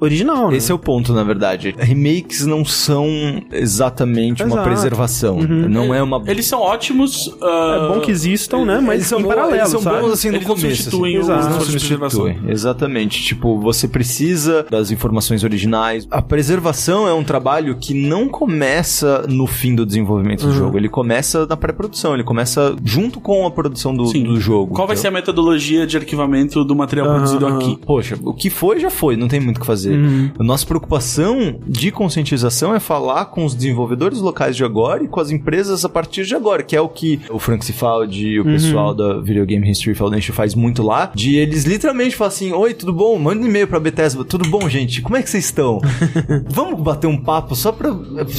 original, né? Esse é o ponto, na verdade. Remakes não são exatamente uma Exato. preservação. Não é uma. Eles são ótimos. ah, É bom que existam, né? Mas eles são em paralelo, eles são sabe? bons assim no Eles não começo. substituem assim. Exato. Não substitui. Exatamente. Tipo, você precisa das informações originais. A preservação é um trabalho que não começa no fim do desenvolvimento Uhum. do jogo. Ele começa na pré-produção. Ele começa junto com a produção do, do jogo. Qual vai ser a metodologia de arquivamento do material Aham, produzido aqui? Poxa, o que foi já foi, não tem muito o que fazer. Uhum. A nossa preocupação de conscientização é falar com os desenvolvedores locais de agora e com as empresas a partir de agora, que é o que o Frank Cifaldi e o Uhum. pessoal da Video Game History Foundation faz muito lá, de eles literalmente falam assim, oi, tudo bom? Manda um e-mail pra Bethesda, tudo bom, gente? Como é que vocês estão? Vamos bater um papo só pra,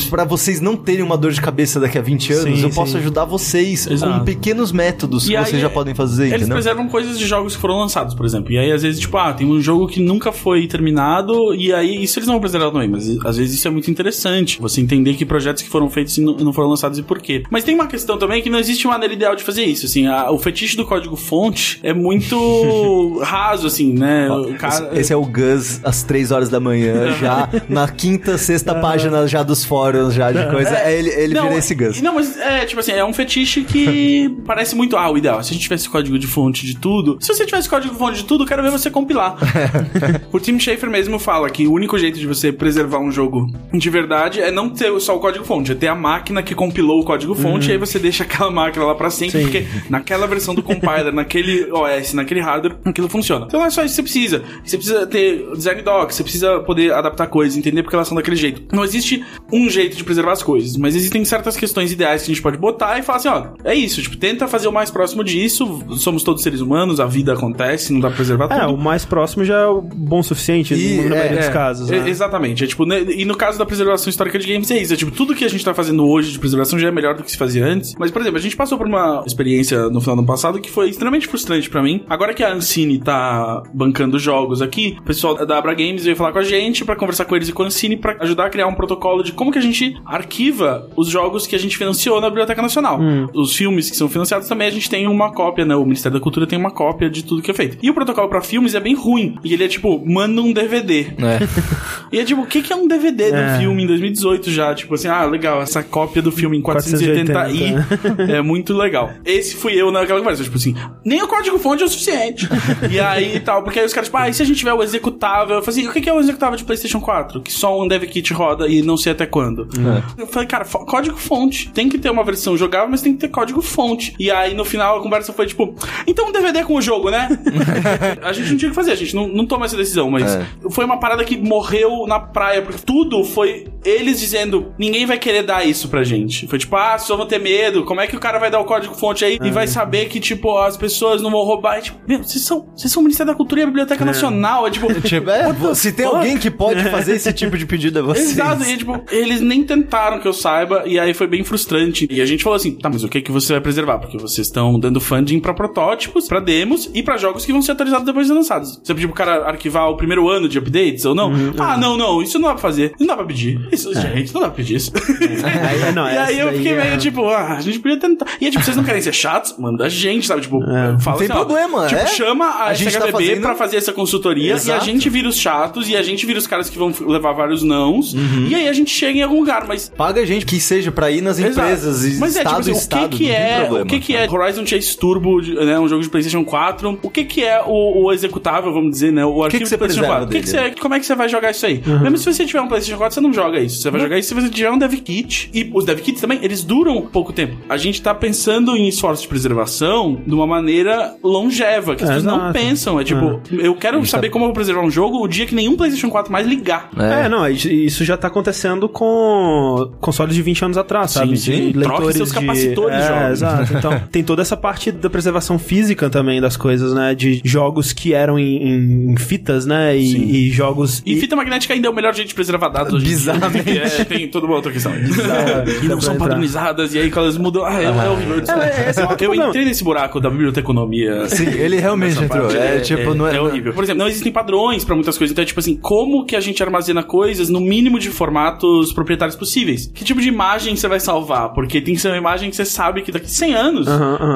pra vocês não terem uma dor de cabeça daqui a 20 anos? Sim, Eu posso sim. ajudar vocês Exato. com pequenos métodos que E aí, vocês já podem fazer, Eles entendeu? preservam coisas de jogos que foram lançados, por exemplo. E aí, às vezes, tipo, ah, tem um jogo que nunca foi terminado, e aí isso eles não vão preservar também. Mas às vezes isso é muito interessante. Você entender que projetos que foram feitos e não foram lançados e por quê. Mas tem uma questão também que não existe maneira ideal de fazer isso. Assim, a- o fetiche do código-fonte é muito raso, assim, né? Cara- Esse é o Gus às 3 horas da manhã, já na quinta, sexta página já dos fóruns, já de coisa. É, ele ele vira esse Gus. Não, mas é, tipo assim, é um fetiche que parece muito, ah, o ideal. Se a gente tivesse código de fonte de tudo, se você tivesse código de fonte de tudo, eu quero ver você compilar. o Tim Schafer mesmo fala que o único jeito de você preservar um jogo de verdade é não ter só o código fonte, é ter a máquina que compilou o código fonte e aí você deixa aquela máquina lá pra sempre, Sim. porque naquela versão do compiler, naquele OS, naquele hardware, aquilo funciona. Então não é só isso você precisa. Você precisa ter design doc, você precisa poder adaptar coisas, entender porque elas são daquele jeito. Não existe um jeito de preservar as coisas, mas existem certas questões ideais que a gente pode botar e falar assim, ó, é isso, tipo, tenta fazer o mais próximo disso, somos todos seres humanos, a vida acontece, não dá pra preservar É, tudo. o mais próximo já é o bom o suficiente E, na maioria é, dos É, casos, é, né? Exatamente. É tipo, né, e no caso da preservação histórica de games é isso. É tipo, tudo que a gente tá fazendo hoje de preservação já é melhor do que se fazia antes. Mas, por exemplo, a gente passou por uma experiência no final do ano passado que foi extremamente frustrante pra mim. Agora que a Ancine tá bancando jogos aqui, o pessoal da Abra Games veio falar com a gente pra conversar com eles e com a Ancine pra ajudar a criar um protocolo de como que a gente arquiva os jogos que a gente financiou na Biblioteca Nacional. Os filmes que são financiados também a gente tem uma cópia, né? O Ministério da Cultura tem uma cópia de tudo que é feito. E o protocolo pra filmes é bem ruim. E ele é tipo, manda um DVD. É. E é tipo, o que, que é um DVD É. um filme em 2018 já? Tipo assim, ah, legal, essa cópia do filme em 480i é muito legal. Esse fui eu naquela conversa, tipo assim, nem o código fonte é o suficiente. e aí tal. Porque aí os caras, tipo, ah, e se a gente tiver o executável? Eu falei assim, o que é o executável de PlayStation 4? Que só um dev kit roda e não sei até quando. Eu falei, cara, código fonte. Tem que ter uma versão jogável, mas tem que ter código fonte. E aí no final a conversa foi tipo, então um DVD com o jogo, né? a gente não tinha o que fazer, a gente não, não toma essa decisão, mas É. foi uma parada que morreu na praia, porque tudo foi eles dizendo, ninguém vai querer dar isso pra gente. Foi tipo, ah, só vão ter medo, como é que o cara vai dar o código fonte aí e vai saber que, tipo, as pessoas não vão roubar? E, tipo, meu, vocês são, vocês são o Ministério da Cultura e a Biblioteca Nacional, é tipo... Tipo, é, se tem fuck? alguém que pode fazer esse tipo de pedido é vocês. Exato, e tipo, eles nem tentaram que eu saiba, e aí foi bem frustrante. E a gente falou assim: tá, mas o que que você vai preservar? Porque vocês estão dando funding pra protótipos, pra demos e pra jogos que vão ser atualizados depois de lançados. Você pediu pro cara arquivar o primeiro ano de updates ou não? ah, não, não, isso não dá pra fazer. Não dá pra pedir. Isso, gente, não dá pra pedir isso. É, não, e aí eu fiquei é- meio tipo, ah, a gente podia tentar. E aí, tipo, vocês não querem ser chatos? Manda a gente, sabe? Tipo, fala tem assim, ó, problema, Tipo, é. chama a, A gente tá SHBB fazendo- pra fazer essa consultoria e a Exato. gente vira os chatos e a gente vira os caras que vão levar vários nãos e aí a gente chega em algum lugar, mas Paga a gente que seja pra ir nas Exato. empresas e Mas é, estado tipo assim, e estado, o que que é, problema. o que que é Horizon Chase Turbo, né, um jogo de PlayStation 4? O que que é o, o executável, vamos dizer, né, o arquivo que você do PlayStation preserva 4? O que que você, como é que você vai jogar isso aí? Mesmo se você tiver um PlayStation 4, você não joga isso. Você vai jogar isso se você tiver um dev kit. E os dev kits também, eles duram pouco tempo. A gente tá pensando em esforço de preservação de uma maneira longeva, que as É, pessoas não exato. pensam. É tipo, eu quero saber como eu vou preservar um jogo o dia que nenhum PlayStation 4 mais ligar. É, não, isso- já tá acontecendo com consoles de 20 anos atrás, sabe? sim. De Troque seus capacitores, é, jovem. exato. Então, tem toda essa parte da preservação física também das coisas, né? De jogos que eram em, em fitas, né? E, e jogos... E fita magnética ainda é o melhor jeito de preservar dados hoje dia. Bizarramente. É, tem toda uma outra questão. É, e não são padronizadas, e aí quando elas mudam. Ah, é, é horrível. É, é outro eu entrei nesse buraco da biblioteconomia. Sim, ele realmente entrou. É, tipo, não é. é horrível. Por exemplo, não existem padrões pra muitas coisas. Então é tipo assim, como que a gente armazena coisas no mínimo de formatos proprietários possíveis? Que tipo de imagem você vai salvar? Porque tem que ser uma imagem que você sabe que daqui 100 anos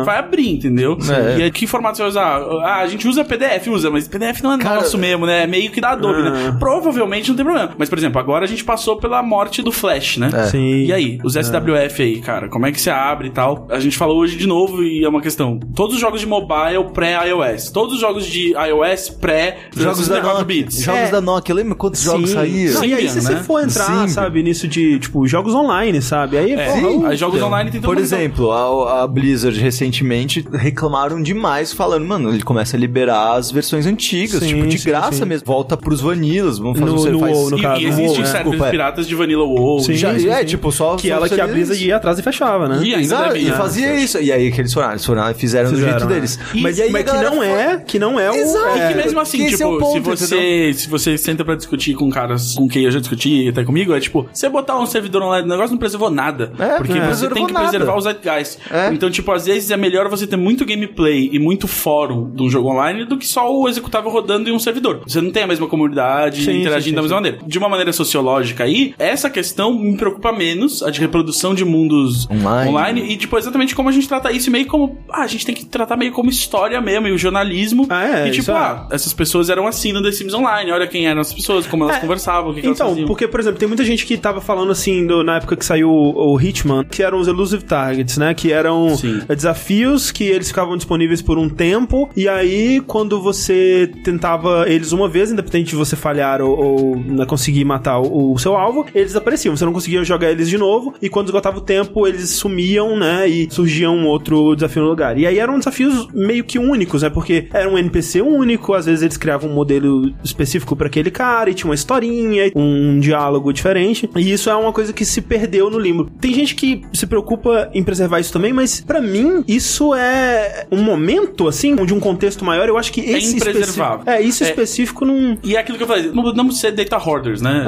vai abrir, entendeu? É. E aí, que formato você vai usar? Ah, a gente usa PDF, usa, mas PDF não é Cara, nosso mesmo, né? É meio que da Adobe, Ah. né? Provavelmente não tem problema. Mas, por exemplo, agora a gente passou pela morte do Flash, né? Sim. E aí, os SWF aí, cara, como é que você abre e tal? A gente falou hoje de novo e é uma questão. Todos os jogos de mobile pré-iOS. Todos os jogos de iOS pré Jogos da 64 Nokia. bits. Jogos É. da Nokia. Lembra quantos jogos Sim. saíram? Não, e aí, se Symbian, você né? for entrar, Symbian. sabe, nisso de, tipo, jogos online, sabe? Aí, É, porra, aí jogos online tem Por questão. exemplo, a, a Blizzard recentemente reclamaram demais, falando, mano, ele começa a liberar as versões antigas, Sim, tipo, de sim, graça sim. mesmo. Volta pros vanilas, vamos fazer No- você no faz... No E, caso, e existem WoW, né? servers Desculpa, é. piratas de Vanilla WoW. Sim, Já, sim, é, sim. tipo, só... Que só ela você que a Blizzard ia atrás e fechava, né? E ainda Exato, deve- e é, fazia isso. E aí que eles foram, eles foram lá e fizeram, do jeito né? deles. E- Mas, e aí mas a que não foi- é, que não é o... É, E que mesmo assim, Esse tipo, é ponto, se, você, se você senta pra discutir com caras com quem eu já discuti até comigo, é tipo, você botar um servidor online do negócio não preservou nada. É, porque não você preservou tem que nada. preservar os zeitgeist. É. Então, tipo, às vezes é melhor você ter muito gameplay e muito fórum de um jogo online do que só o executável rodando em um servidor. Você não tem a mesma comunidade Sim, interagindo sim, sim, da mesma sim. maneira. De uma maneira sociológica aí, essa questão me preocupa menos, a de reprodução de mundos Online. online e, tipo, exatamente como a gente trata isso meio como. Ah, a gente tem que tratar meio como história mesmo, e o jornalismo. Ah, é, e tipo, é. Ah, essas pessoas eram assim no The Sims Online, olha quem eram as pessoas, como elas É. conversavam, o que, que Então, porque, por exemplo, tem muita gente que tava falando assim, do- na época que saiu o, o Hitman, que eram os Elusive Targets, né? Que eram Sim. desafios que eles ficavam disponíveis por um tempo, e aí, quando você tentava eles uma vez, independente de você falhar ou, ou não conseguir matar o, o seu alvo, eles apareciam. Você não conseguia jogar eles de novo, e quando esgotava o tempo, eles sumiam, né? E surgia um outro desafio no lugar. E aí eram desafios meio que únicos, né? Porque era um NPC único, às vezes eles criavam um modelo específico pra aquele cara, e tinha uma historinha, um diálogo diferente. E isso é uma coisa que se perdeu no limbo. Tem gente que se preocupa em preservar isso também, mas pra mim isso é um momento assim, de um contexto maior. Eu acho que esse específico, impreservável. é isso É. específico não E é aquilo que eu falei, não podemos ser data hoarders, né?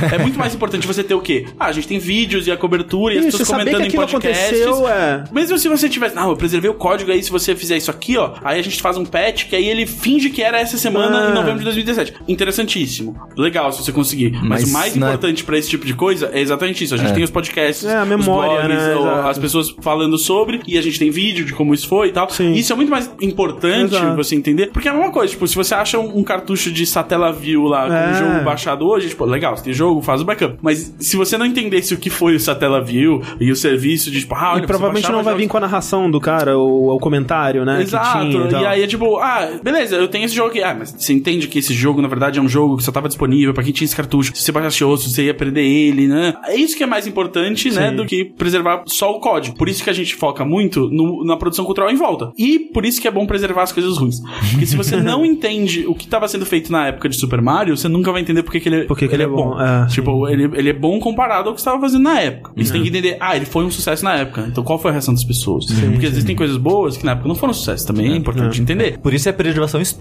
gente? É. muito mais importante você ter o quê? Ah, a gente tem vídeos e a cobertura e as Isso, pessoas saber comentando que em podcasts. aconteceu, é. Mesmo se você tivesse, não, eu preservei o código aí, se você fizer isso aqui, ó, aí a gente faz um patch que aí ele finge que era essa semana Ah. em novembro de 2017. Interessantíssimo. Legal se você conseguir. Mas, Mas o mais na- importante pra esse tipo de coisa é exatamente isso. A gente tem os podcasts, É, a memória, blogs, né? Exato. as pessoas falando sobre, e a gente tem vídeo de como isso foi e tal. Sim. Isso é muito mais importante Exato. você entender, porque é a mesma coisa, tipo, se você acha um, um cartucho de Satellaview lá com É. o jogo baixado hoje, tipo, legal, você tem jogo, faz o backup. Mas se você não entendesse o que foi o Satellaview e o serviço de, tipo, ah, olha, E provavelmente não vai vir com a narração do cara, ou o comentário, né? Exato, tinha e, aí é tipo, ah, beleza, eu tenho esse jogo aqui. Ah, mas você entende que esse jogo, na verdade, é um jogo que só tava disponível pra quem tinha esse cartucho. Se você baixasse outro, você ia perder ele, né? É isso que é mais importante, né, Sim. do que preservar só o código. Por isso que a gente foca muito no- na produção cultural em volta. E por isso que é bom preservar as coisas ruins. Porque se você não entende o que tava sendo feito na época de Super Mario, você nunca vai entender por que, ele, Por que que ele ele é bom, é, tipo, ele, ele é bom comparado ao que você tava fazendo na época. E você tem que entender, ah, ele foi um sucesso na época. Então qual foi a reação das pessoas? Porque às vezes tem coisas boas que na época não foram sucesso. Também é importante entender. Por isso é preservação histórica,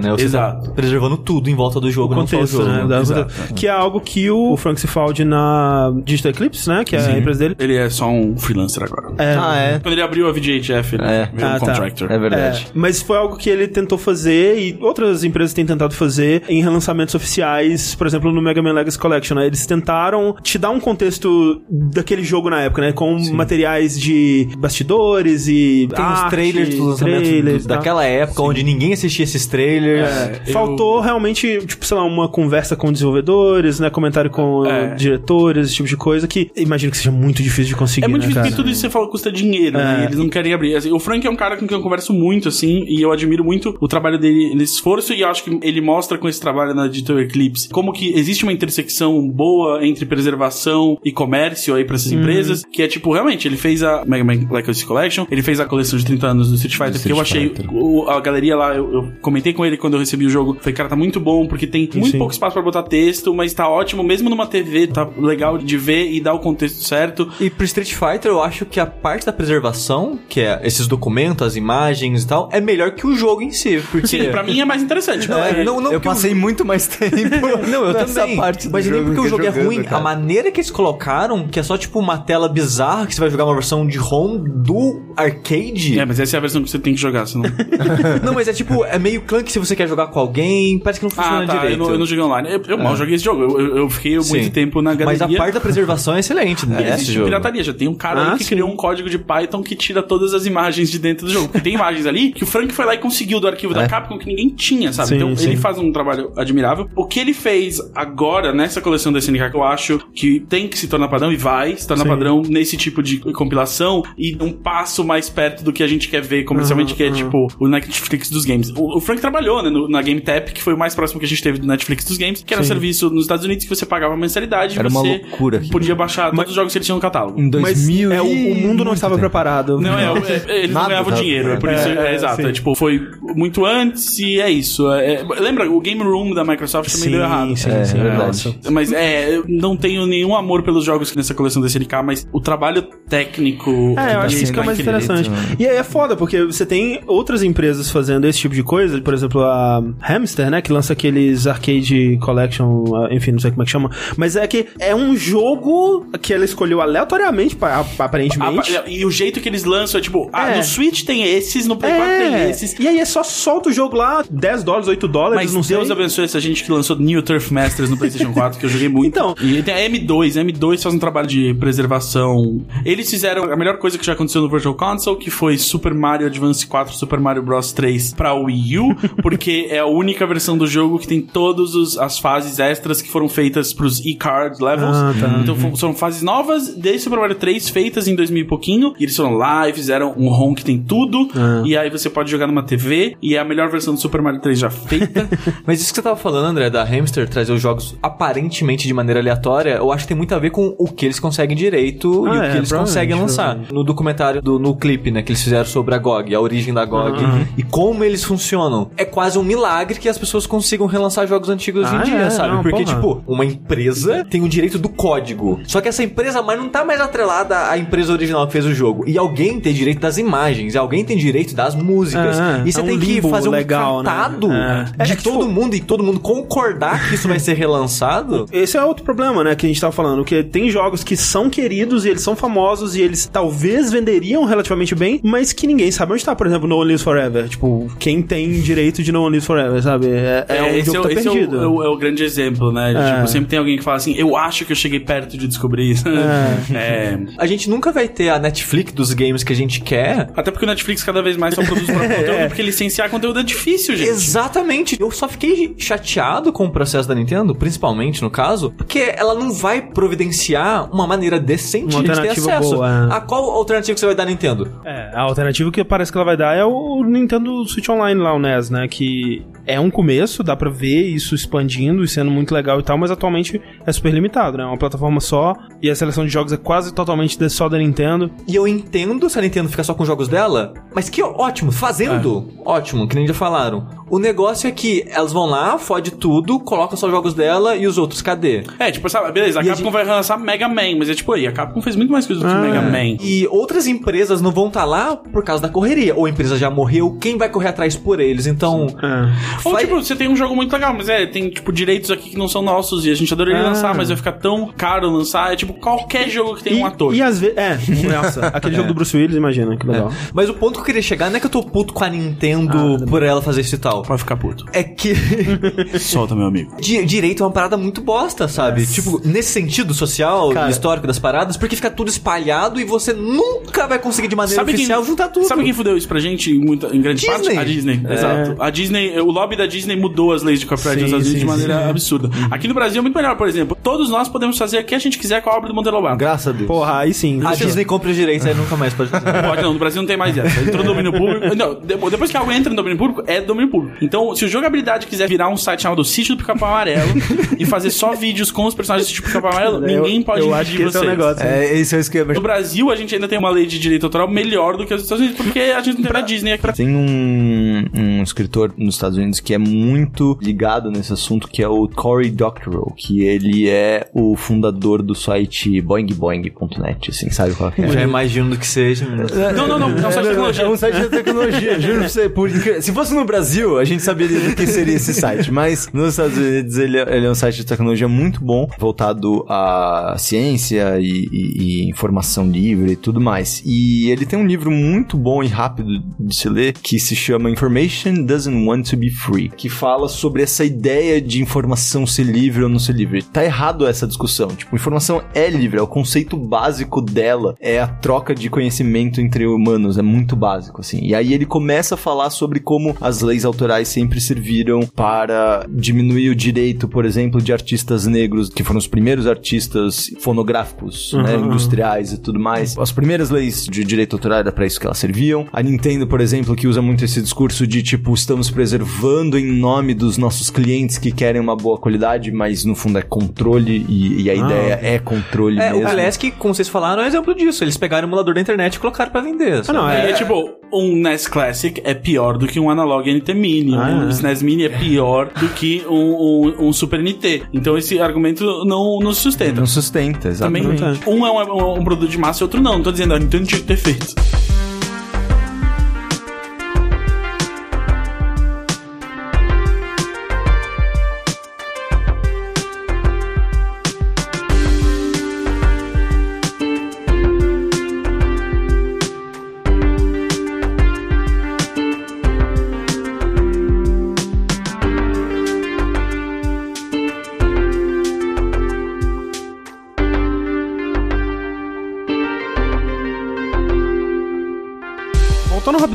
né? Você Exato. tá preservando tudo em volta do jogo, não só o contexto, jogo. né? da- Exato. Que é algo que o Frank Cifaldi na Digital Eclipse, né? Que é a empresa dele. Ele é só um freelancer agora. É, Ah, é. Quando ele abriu a VGHF, né? É. Ah, um tá. contractor. É verdade. É, mas foi algo que ele tentou fazer e outras empresas têm tentado fazer em relançamentos oficiais, por exemplo, no Mega Man Legacy Collection. Né? Eles tentaram te dar um contexto daquele jogo na época, né? Com materiais de bastidores e. Tem uns arte, trailers dos lançamentos trailers, do- tá? daquela época onde ninguém assistia esses trailers. É, eu- Faltou realmente, tipo, sei lá, uma conversa com desenvolvedores, né? Comentário com É. uh, diretores, esse tipo de coisa, que imagino que seja muito difícil de conseguir. É muito né, difícil cara? porque tudo isso que você fala custa dinheiro, né? É. E eles não querem abrir. Assim, o Frank é um cara com quem eu converso muito, assim, e eu admiro muito o trabalho dele nesse esforço, e eu acho que ele mostra com esse trabalho na Digital Eclipse como que existe uma intersecção boa entre preservação e comércio aí pra essas Uhum. empresas, que é tipo, realmente, ele fez a Mega Man Legacy Collection, ele fez a coleção de 30 anos do Street Fighter, que eu achei o- a galeria lá, eu, eu comentei com ele quando eu recebi o jogo, falei, cara, tá muito bom, porque tem muito Sim. pouco espaço pra botar texto, mas tá ótimo, mesmo numa TV, tá legal de ver e dar o contexto certo. E pro Street Fighter, eu acho que a parte da preservação, que é esses documentos, as imagens e tal, é melhor que o jogo em si. Porque... Sim, pra mim é mais interessante. Não, é, não, não eu passei muito mais tempo Não, eu nessa também. parte do Mas nem porque o jogo é jogando, ruim. cara. A maneira que eles colocaram, que é só tipo uma tela bizarra que você vai jogar uma versão de ROM do arcade. É, mas essa é a versão que você tem que jogar, senão. Não, mas é tipo, é meio clunky se você quer jogar com alguém. Parece que não funciona ah, tá. Eu direito. não, eu não joguei online. Eu, eu mal joguei esse jogo. Eu, eu, eu fiquei Sim. muito tempo na Mas galeria. a parte da preservação é excelente, né? Esse existe jogo. pirataria. Já tem um cara Ah, aí que sim. criou um código de Python que tira todas as imagens de dentro do jogo. Porque tem imagens ali que o Frank foi lá e conseguiu do arquivo da É. Capcom que ninguém tinha, sabe? Sim, então ele faz um trabalho admirável. O que ele fez agora nessa coleção da SNK que eu acho que tem que se tornar padrão e vai se tornar padrão nesse tipo de compilação e um passo mais perto do que a gente quer ver comercialmente, que é tipo o Netflix dos games. O, o Frank trabalhou né, no- na Game Tap, que foi o mais próximo que a gente teve do Netflix dos games, que era um Sim. serviço nos Estados Unidos que você pagava mensalidade e Era uma você loucura podia baixar todos os jogos que ele tinha no catálogo. Em Mas 2000 é, o, o mundo não estava tempo. preparado. Não, é, é, eles não Nada ganhavam tava dinheiro, é por isso, é, É, exato. É, tipo, foi muito antes e é isso. É, lembra, o Game Room da Microsoft também Sim, deu errado. sim, É, sim. é verdade. nossa. Mas é, eu não tenho nenhum amor pelos jogos nessa coleção da SNK, mas o trabalho técnico. É, eu e acho que isso que é mais interessante. E aí é foda, porque você tem outras empresas fazendo esse tipo de coisa, por exemplo, a Hamster, né, que lança aqueles Arcade Collection, ah, enfim, não sei como é que chama, mas é que é um jogo que ela escolheu aleatoriamente, pa- aparentemente. E o jeito que eles lançam é tipo, ah, É. no Switch tem esses, no Play 4 tem É, esses. e aí é só solta o jogo lá, 10 dólares, 8 dólares, Mas não Deus sei. abençoe essa gente que lançou New Turf Masters no PlayStation 4, que eu joguei muito. Então. E tem a M2, a M2 faz um trabalho de preservação. Eles fizeram a melhor coisa que já aconteceu no Virtual Console, que foi Super Mario Advance 4, Super Mario Bros 3 pra Wii U, porque é a única versão do jogo que tem todas as fases extras que foram feitas pros e-card levels. Ah, tá. Então são fases novas de Super Mario 3 feitas em 2000 e pouquinho. E eles foram lá e fizeram um ROM que tem tudo. Ah. E aí você pode jogar numa TV. E é a melhor versão do Super Mario 3 já feita. Mas isso que você tava falando, André, da Hamster trazer os jogos aparentemente de maneira aleatória, eu acho que tem muito a ver com o que eles conseguem direito e Ah, o é, que eles conseguem lançar. No documentário, do, no clipe, né, que eles fizeram sobre a GOG, a origem da GOG Uhum. e como eles funcionam. É quase um milagre que as pessoas consigam relançar jogos antigos hoje Ah, em dia, é? sabe? Não, Porque, porra. tipo, uma empresa tem o direito do código. Só que essa empresa, mas não tá mais atrelada à empresa original que fez o jogo. E alguém tem direito das imagens, e alguém tem direito das músicas. É, e você é um tem que fazer um legal, né? tratado É. de É que, todo tipo, mundo e todo mundo concordar que isso vai ser relançado. Esse é outro problema, né, que a gente tava falando, que tem jogos que são queridos e eles são famosos e eles talvez venderiam relativamente bem, mas que ninguém sabe onde tá, por exemplo, No One Lives Forever. Tipo, quem tem direito de No One Lives Forever, sabe? É, é, um esse jogo é, que tá esse é perdido. é o, é o grande exemplo, né? É. Tipo, sempre tem alguém que fala assim, eu acho que eu cheguei perto de descobrir isso. É. A gente nunca vai ter a Netflix dos games que a gente quer. Até porque o Netflix cada vez mais só produz próprio conteúdo, porque licenciar conteúdo é difícil, gente. Exatamente. Eu só fiquei chateado com o processo da Nintendo, principalmente no caso, Porque ela não vai providenciar uma maneira decente Uma de ter acesso. boa, é. A qual alternativa que você vai dar Nintendo? É, a alternativa que parece que ela vai dar é o Nintendo Switch Online lá, o Né? Que é um começo, dá pra ver isso expandindo e sendo muito legal e tal, mas atualmente é super limitado, né? É uma plataforma só e a seleção de jogos é quase totalmente de- só da Nintendo. E eu entendo se a Nintendo ficar só com os jogos dela, mas que ótimo, fazendo, ótimo, que nem já falaram. O negócio é que elas vão lá, fode tudo, colocam só os jogos dela e os outros, cadê? É, tipo, sabe, beleza, a E a Capcom vai lançar Mega Man, mas é tipo, aí, a Capcom fez muito mais coisa do que Ah, Mega é. Man. E outras empresas não vão estar lá por causa da correria. Ou a empresa já morreu, quem vai correr atrás por eles? Então, É. Ou Vai- tipo, você tem um jogo muito legal, mas é, tem tipo direitos aqui que não são nossos e a gente adoraria Ah. lançar, mas vai ficar tão caro lançar. É tipo qualquer jogo que tem e, um ator. E às vezes. É, nossa, aquele jogo do Bruce Willis, imagina, que legal. Mas o ponto que eu queria chegar não é que eu tô puto com a Nintendo por ela fazer isso e tal. Vai ficar puto. É que Solta, meu amigo. di- direito é uma parada muito bosta, sabe? Tipo, nesse sentido social Cara. e histórico das paradas, porque fica tudo espalhado e você nunca vai conseguir de maneira Sabe quem, oficial juntar tudo. sabe quem fudeu isso pra gente em, muita, em grande Disney. parte? A Disney. Exato. A Disney, o lobby da Disney mudou as leis de copyright Sim, nos Estados Unidos sim, de maneira sim. absurda. Aqui no Brasil é muito melhor, por exemplo. Todos nós podemos fazer o que a gente quiser com a obra do Monteiro Lobato. Graças a Deus. Porra, aí sim. A Disney compra os direitos, aí nunca mais pode fazer. Pode não, no Brasil não tem mais essa. Entrou no domínio público. Não, de- depois que algo entra no domínio público, é domínio público. Então, se o jogabilidade quiser virar um site chamado Sítio do Pica-Pau Amarelo e fazer só vídeos com os personagens do Sítio do Pica-Pau Amarelo, ninguém pode eu impedir acho que esse é o vocês. negócio. É, esse é o esquema. No Brasil, a gente ainda tem uma lei de direito autoral melhor do que os Estados Unidos, porque a gente não tem a Disney aqui. Tem um, um escritor nos Estados Unidos que é muito ligado nesse assunto, que é o Cory Doctorow, que ele é o fundador do site boingboing.net, assim, sabe qual que é? Já imagino do que seja. Não, não, não, não, só de tecnologia. É um site de tecnologia, juro pra você. Por Se fosse no Brasil, a gente saberia do que seria esse site. Mas nos Estados Unidos ele é, ele é um site de tecnologia muito bom, voltado à ciência e, e- e informação livre e tudo mais. E ele tem um livro muito bom e rápido de se ler que se chama Information Doesn't Want to Be Free, que fala sobre essa ideia de informação ser livre ou não ser livre. Tá errado essa discussão. Tipo, informação é livre, é o conceito básico dela, é a troca de conhecimento entre humanos, é muito básico, assim. E aí ele começa a falar sobre como as leis autorais sempre serviram para diminuir o direito, por exemplo, de artistas negros, que foram os primeiros artistas fonográficos, né, Uhum. industriais e tudo mais. As primeiras leis de direito autoral era para isso que elas serviam. A Nintendo, por exemplo, que usa muito esse discurso de tipo, estamos preservando em nome dos nossos clientes que querem uma boa qualidade, mas no fundo é controle e, e a ideia é controle É, o mesmo. Classic, como vocês falaram, é um exemplo disso. Eles pegaram o emulador da internet e colocaram pra vender. Ah, não, É, é, tipo, um NES Classic é pior do que um Analog NT Mini. Ah, um é. SNES Mini é pior do que um, um- um Super NT. Então esse argumento não, não se sustenta. Não sustenta, Também, exatamente. um é um, um produto de massa e outro não. Não tô dizendo, a Nintendo tinha que ter feito.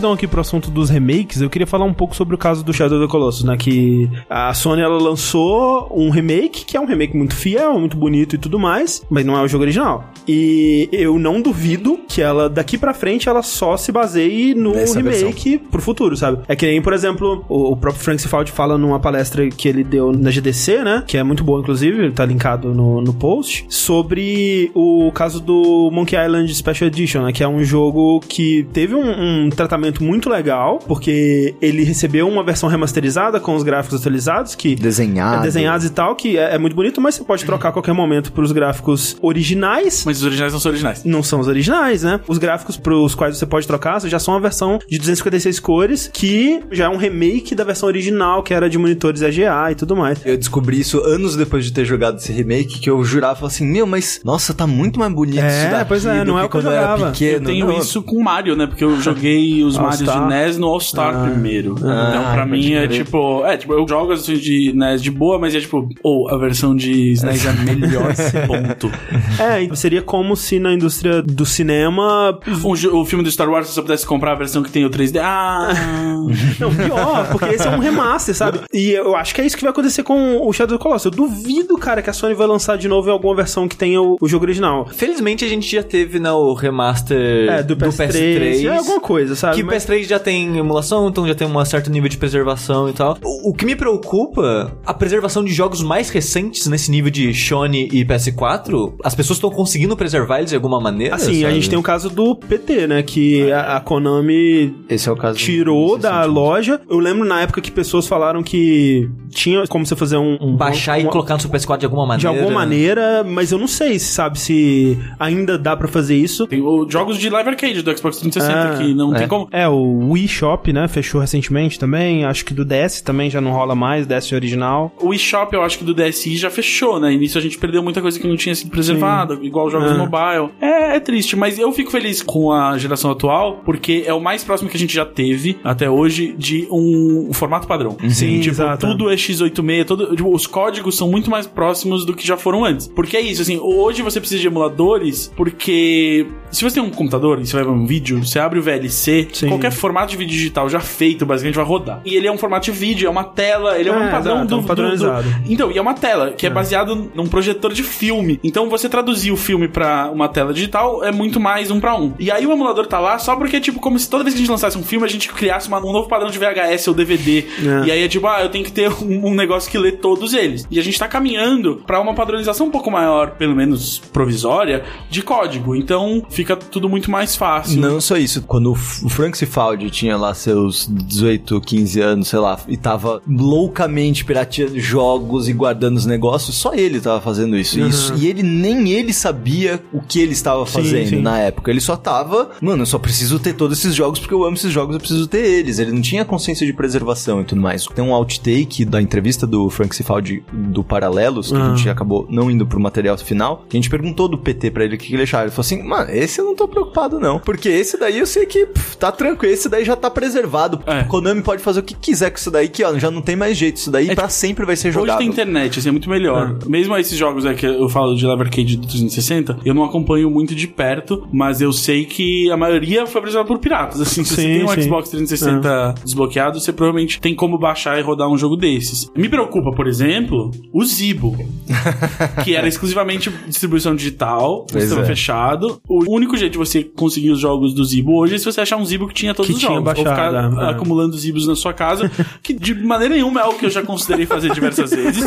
Rapidão aqui pro assunto dos remakes, eu queria falar um pouco sobre o caso do Shadow of the Colossus, né? Que a Sony ela lançou um remake, que é um remake muito fiel, muito bonito e tudo mais, mas não é o jogo original. E eu não duvido que ela, daqui pra frente, ela só se baseie no Nessa remake pro futuro, sabe? É que nem, por exemplo, o, o próprio Frank Cifaldi fala numa palestra que ele deu na GDC, né? Que é muito boa, inclusive, tá linkado no, no post, sobre o caso do Monkey Island Special Edition, né? Que é um jogo que teve um, um tratamento muito legal, porque ele recebeu uma versão remasterizada com os gráficos atualizados, que Desenhado. é desenhados e tal, que é, é muito bonito, mas você pode trocar a qualquer momento pros gráficos originais. Mas os originais não são originais. Não são os originais, né? Os gráficos pros quais você pode trocar já são a versão de 256 cores, que já é um remake da versão original, que era de monitores EGA e tudo mais. Eu descobri isso anos depois de ter jogado esse remake, que eu jurava falava assim, meu, mas nossa, tá muito mais bonito É, isso daqui pois é, do não é que o que eu quando era jogava. pequeno. Eu tenho Não, isso com Mario, né? Porque eu joguei os Marios Star. de NES no All-Star Ah. primeiro. Ah, então, pra pode mim, é tipo... É, tipo, eu jogo as versões de NES de boa, mas é tipo... Ou a versão de SNES é melhor, ponto. É, e seria como se na indústria do cinema. Um o filme do Star Wars, se você pudesse comprar a versão que tem o 3D... Ah... Não, pior, porque esse é um remaster, sabe? E eu acho que é isso que vai acontecer com o Shadow of the Colossus. Eu duvido, cara, que a Sony vai lançar de novo em alguma versão que tenha o, o jogo original. Felizmente a gente já teve né, o remaster É, do PS3. É alguma coisa, sabe? Que PS3 já tem emulação, então já tem um certo nível de preservação e tal. O, o que me preocupa, a preservação de jogos mais recentes nesse nível de Sony e PS4, as pessoas estão conseguindo preservar eles de alguma maneira? Assim, a sabe? gente tem o caso do PT, né? Que a, a Konami Esse é o caso. tirou da sentido. loja. Eu lembro na época que pessoas falaram que tinha como você fazer um. um Baixar e uma- colocar no seu PS4 de alguma De maneira. alguma maneira, mas eu não sei, se sabe, se ainda dá pra fazer isso. Tem os jogos de live arcade do Xbox 360 Ah, que não tem como. É, o Wii Shop, né? Fechou recentemente também. Acho que do DS também já não rola mais, DS original. O eShop, eu acho que do DSi já fechou, né? E nisso a gente perdeu muita coisa que não tinha sido preservada, igual os jogos É. mobile. É, é triste, mas eu fico feliz com a geração atual, porque é o mais próximo que a gente já teve até hoje de um, um formato padrão. Sim, tipo, exato. tudo é x86, todo, tipo, os códigos são muito mais próximos do que já foram antes. Porque é isso, assim, hoje você precisa de emuladores, porque se você tem um computador e você vai ver um vídeo, você abre o VLC, Sim. Qualquer formato de vídeo digital já feito, basicamente vai rodar. E ele é um formato de vídeo, é uma tela, ele é, um É, padrão exato, do, é um do- padronizado. do- então, e é uma tela que é, baseado num projetor de filme. Então, você traduzir o filme pra uma tela digital é muito mais um pra um. E aí o emulador tá lá só porque é tipo como se toda vez que a gente lançasse um filme, a gente criasse uma- um novo padrão de VHS ou DVD. É. E aí é tipo, ah, eu tenho que ter um, um negócio que lê todos eles. E a gente tá caminhando pra uma padronização um pouco maior, pelo menos provisória, de código. Então, fica tudo muito mais fácil. Não só isso, quando o F- o Frank Cifaldi tinha lá seus 18, 15 anos, sei lá, e tava loucamente pirateando jogos e guardando os negócios, só ele tava fazendo isso. isso e ele nem ele sabia o que ele estava Sim, fazendo sim. na época. Ele só tava, mano, eu só preciso ter todos esses jogos porque eu amo esses jogos, eu preciso ter eles. Ele não tinha consciência de preservação e tudo mais. Tem um outtake da entrevista do Frank Cifaldi do Paralelos, que a Ah. gente acabou não indo pro material final, que a gente perguntou do PT pra ele o que que ele achava. Ele falou assim, mano, esse eu não tô preocupado não, porque esse daí eu sei que pff, tá tranquilo, esse daí já tá preservado. É. Konami pode fazer o que quiser com isso daí, que ó, já não tem mais jeito, isso daí pra sempre vai ser Hoje jogado. tem internet, assim, é muito melhor. Mesmo esses jogos aí que eu falo de Live Arcade do 360, eu não acompanho muito de perto, mas eu sei que a maioria foi apresentada por piratas. Assim, se você Sim, tem um sim. Xbox 360 desbloqueado, você provavelmente tem como baixar e rodar um jogo desses. Me preocupa, por exemplo, o Zibo, que era exclusivamente distribuição digital, Pois sistema é. fechado. O único jeito de você conseguir os jogos do Zibo hoje é se você achar um Zibo que tinha todos Que os jogos. ou baixado, ficar é. acumulando Zibos na sua casa, que de maneira nenhuma é algo que eu já considerei fazer diversas vezes.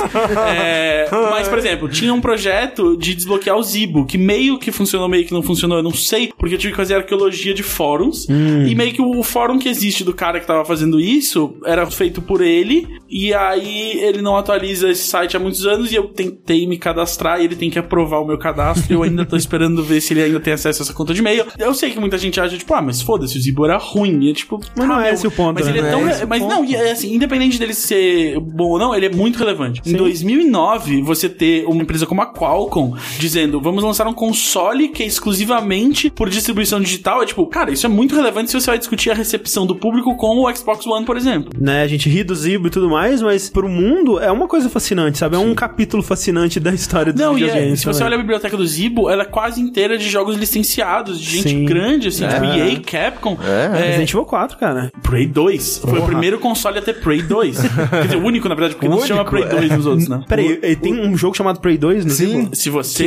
É, mas, por exemplo, tinha um projeto de desbloquear o Zibo, que meio que funcionou, meio que não funcionou, eu não sei, porque eu tive que fazer arqueologia de fóruns, e meio que o fórum que existe do cara que tava fazendo isso era feito por ele, e aí ele não atualiza esse site há muitos anos, e eu tentei me cadastrar, e ele tem que aprovar o meu cadastro, e eu ainda tô esperando ver se ele ainda tem acesso a essa conta de e-mail. Eu sei que muita gente acha, tipo, ah, mas foda-se, o Zibo era ruim, e é tipo... Mas não ah, é meu, esse o ponto, Mas né? ele é Não é tão... o mas ponto. não, e é assim, independente dele ser bom ou não, ele é muito relevante. Em 2009, você ter uma empresa como a Qualcomm dizendo, vamos lançar um console que é exclusivamente por distribuição digital, é tipo, cara, isso é muito relevante se você vai discutir a recepção do público com o Xbox One, por exemplo. Né, a gente ri do Zibo e tudo mais, mas pro mundo é uma coisa fascinante, sabe? É um capítulo fascinante da história dos Não, e é, se você também. olha a biblioteca do Zibo, ela é quase inteira de jogos licenciados, de gente Sim. grande, assim, tipo É. EA, Capcom. É. Resident Evil 4, cara. Prey 2. Foi o primeiro console a ter Prey 2. Quer dizer, o único, na verdade, porque não se chama Prey 2 nos outros, né? Peraí, e tem um jogo chamado Prey 2 no Sim. Zibo? Se você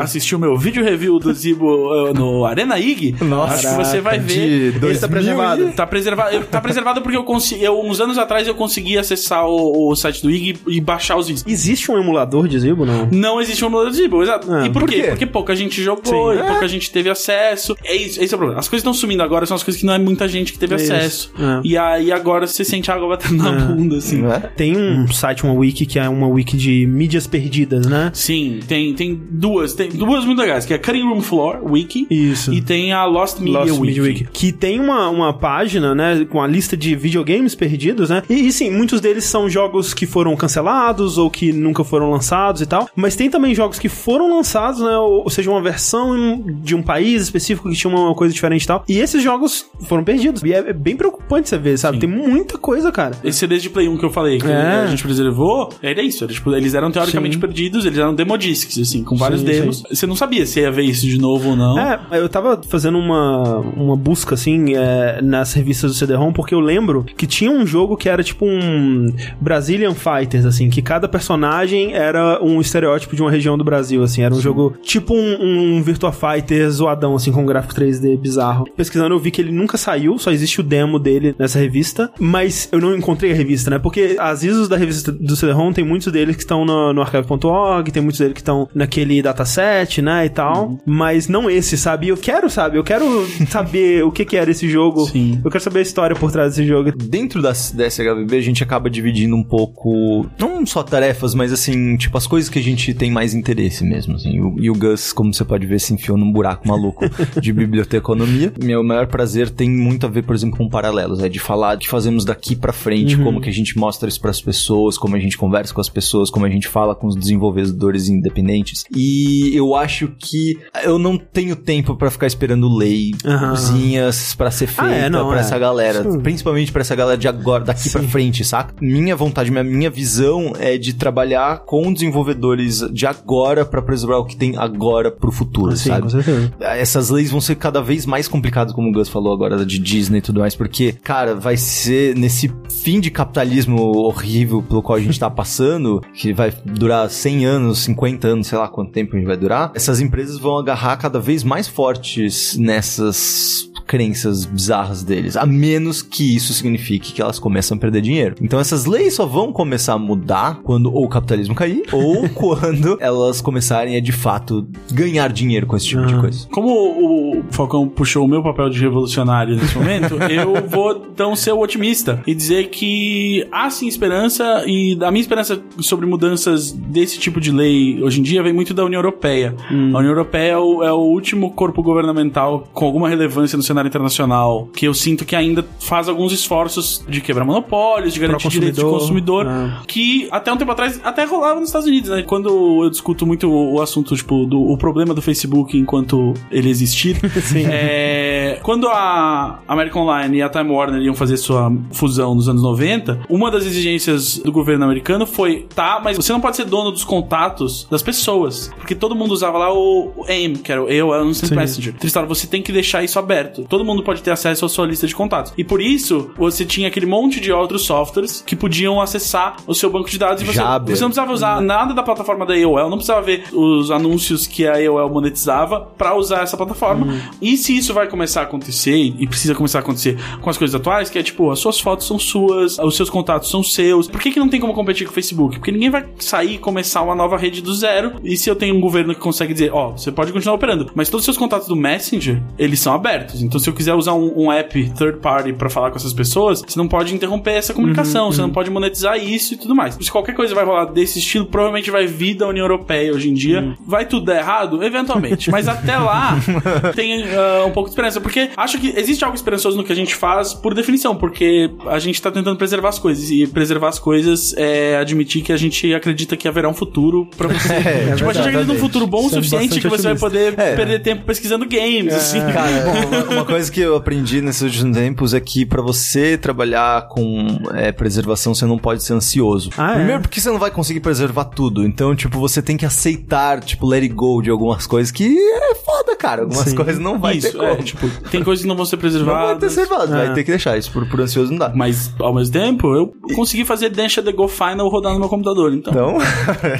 assistiu meu vídeo review do Zibo uh, no Arena IG, Nossa, acho que você vai de ver. 2000 Esse tá preservado. Tá preservado, eu- tá preservado porque eu consegui. Eu, uns anos atrás eu consegui acessar o, o site do IG e baixar os vídeos. Existe um emulador de Zibo, não? Não existe um emulador do Zibo, exato. Ah, e por, por quê? quê? Porque pouca gente jogou, Sim. e pouca gente teve acesso. É isso, esse é o problema. As coisas estão sumindo agora, são as coisas que não é muita gente que teve É acesso. É. E aí agora você sente a água batendo na bunda, assim. É? Tem um site, uma wiki, que é uma wiki de mídias perdidas, né? Sim, tem, tem duas, tem duas muito legais, que é Cutting Room Floor Wiki Isso. e tem a Lost Media, Lost Wiki. Media Wiki. Que tem uma, uma página, né, com a lista de videogames perdidos, né? E, e sim, muitos muitos deles são jogos que foram cancelados ou que nunca foram lançados e tal. Mas tem também jogos que foram lançados, né? Ou, ou seja, uma versão de um país específico que tinha uma coisa diferente e tal. E esses jogos foram perdidos. E é, é bem preocupante você ver, sabe? Tem muita coisa, cara. Esse CD de Play 1 que eu falei, que É. a gente preservou, era isso. Era, tipo, eles eram teoricamente Sim. perdidos, eles eram demodiscs, assim, com vários Sim, demos. Você não sabia se ia ver isso de novo ou não. É, eu tava fazendo uma, uma busca, assim, é, nas revistas do CD-ROM, porque eu lembro que tinha um jogo que era tipo um Brazilian Fighters, assim, que cada personagem era um estereótipo de uma região do Brasil, assim. Era um jogo tipo um, um Virtua Fighter zoadão, assim, com um gráfico 3D bizarro. Pesquisando, eu vi que ele nunca saiu, só existe o demo dele nessa revista, mas eu não encontrei a revista, né? Porque as ISOs da revista do CD-ROM tem muitos deles que estão no, no archive.org, tem muitos deles que estão naquele dataset, né, e tal, mas não esse, sabe? Eu quero, sabe? Eu quero saber o que que era esse jogo. Sim. Eu quero saber a história por trás desse jogo. Dentro da, da SHVB, a gente acaba dividindo um pouco, não só tarefas, mas assim, tipo, as coisas que a gente tem mais interesse mesmo, assim. E o, e o Gus, como você pode ver, se enfiou num buraco maluco de biblioteconomia. Meu maior prazer tem muito a ver, por exemplo, com paralelos, é de falar de fazemos daqui pra frente, como que a gente mostra isso pras pessoas, como a gente conversa com as pessoas, como a gente fala com os desenvolvedores independentes. E eu acho que eu não tenho tempo pra ficar esperando leizinhas pra ser feita Ah, é, pra é. essa galera, Isso- principalmente pra essa galera de agora, daqui pra frente, saca? Minha vontade, minha, minha visão é de trabalhar com desenvolvedores de agora pra preservar o que tem agora pro futuro, Sim, sabe? com certeza. Essas leis vão ser cada vez mais complicadas, como o Gus falou agora, de Disney e tudo mais, porque, cara, vai ser nesse fim de capitalismo horrível pelo qual a gente tá passando, que vai durar 100 anos, 50 anos, sei lá quanto tempo a gente vai durar, essas empresas vão agarrar cada vez mais fortes nessas crenças bizarras deles, a menos que isso signifique que elas começam a perder dinheiro. Então essas leis só vão começar a mudar quando ou o capitalismo cair ou quando elas começarem a de fato ganhar dinheiro com esse tipo de coisa. Como o Falcão puxou o meu papel de revolucionário nesse momento, eu vou então ser o otimista e dizer que há sim esperança e a minha esperança sobre mudanças desse tipo de lei hoje em dia vem muito da União Europeia. A União Europeia é o, é o último corpo governamental com alguma relevância no cenário internacional que eu sinto que ainda faz alguns esforços de quebrar monopólios, de garantir direitos de consumidor, Ah. que até um tempo atrás até rolava nos Estados Unidos, né? Quando eu discuto muito o, o assunto, tipo, do o problema do Facebook enquanto ele existir, é, quando a American Online e a Time Warner iam fazer sua fusão nos anos 90, uma das exigências do governo americano foi, tá, mas você não pode ser dono dos contatos das pessoas, porque todo mundo usava lá o, o AIM, que era o AOL Instant Messenger. Então, eles falaram, você tem que deixar isso aberto. Todo mundo pode ter acesso à sua lista de contatos. E por isso, você tinha aquele monte de outros softwares que podiam acessar o seu banco de dados e você, Jabber. você não precisava usar nada da plataforma da AOL, não precisava ver os anúncios que a AOL monetizava pra usar essa plataforma. E se isso vai começar a acontecer, e precisa começar a acontecer com as coisas atuais, que é tipo, as suas fotos são suas, os seus contatos são seus. Por que, que não tem como competir com o Facebook? Porque ninguém vai sair e começar uma nova rede do zero. E se eu tenho um governo que consegue dizer, ó, você pode continuar operando, mas todos os seus contatos do Messenger, eles são abertos. Então, se eu quiser usar um, um app third party pra falar com essas pessoas, você não pode interromper essa comunicação, você não pode monetizar isso e tudo mais. Se qualquer coisa vai rolar desse estilo, provavelmente vai vir da União Europeia hoje em dia. Vai tudo dar errado? Eventualmente. Mas até lá, tem ah, um pouco de esperança. Porque acho que existe algo esperançoso no que a gente faz por definição, porque a gente tá tentando preservar as coisas. E preservar as coisas é admitir que a gente acredita que haverá um futuro pra você. É, tipo, a gente acredita num futuro bom o é suficiente que você vai otimista. poder É. perder tempo pesquisando games, assim. Cara, bom, uma, coisa que eu aprendi nesses últimos tempos é que pra você trabalhar com é, preservação, você não pode ser ansioso. Ah, é? Primeiro porque você não vai conseguir preservar tudo. Então, tipo, você tem que aceitar, tipo, let it go de algumas coisas que é foda, cara. Algumas Sim. coisas não vai ter Isso, como. é, tipo, tem coisas que não vão ser não vai ter preservadas. preservado, É. vai ter que deixar. Isso por, por ansioso não dá. Mas, ao mesmo tempo, eu consegui fazer Densha The Go Final rodar no meu computador. Então, Então,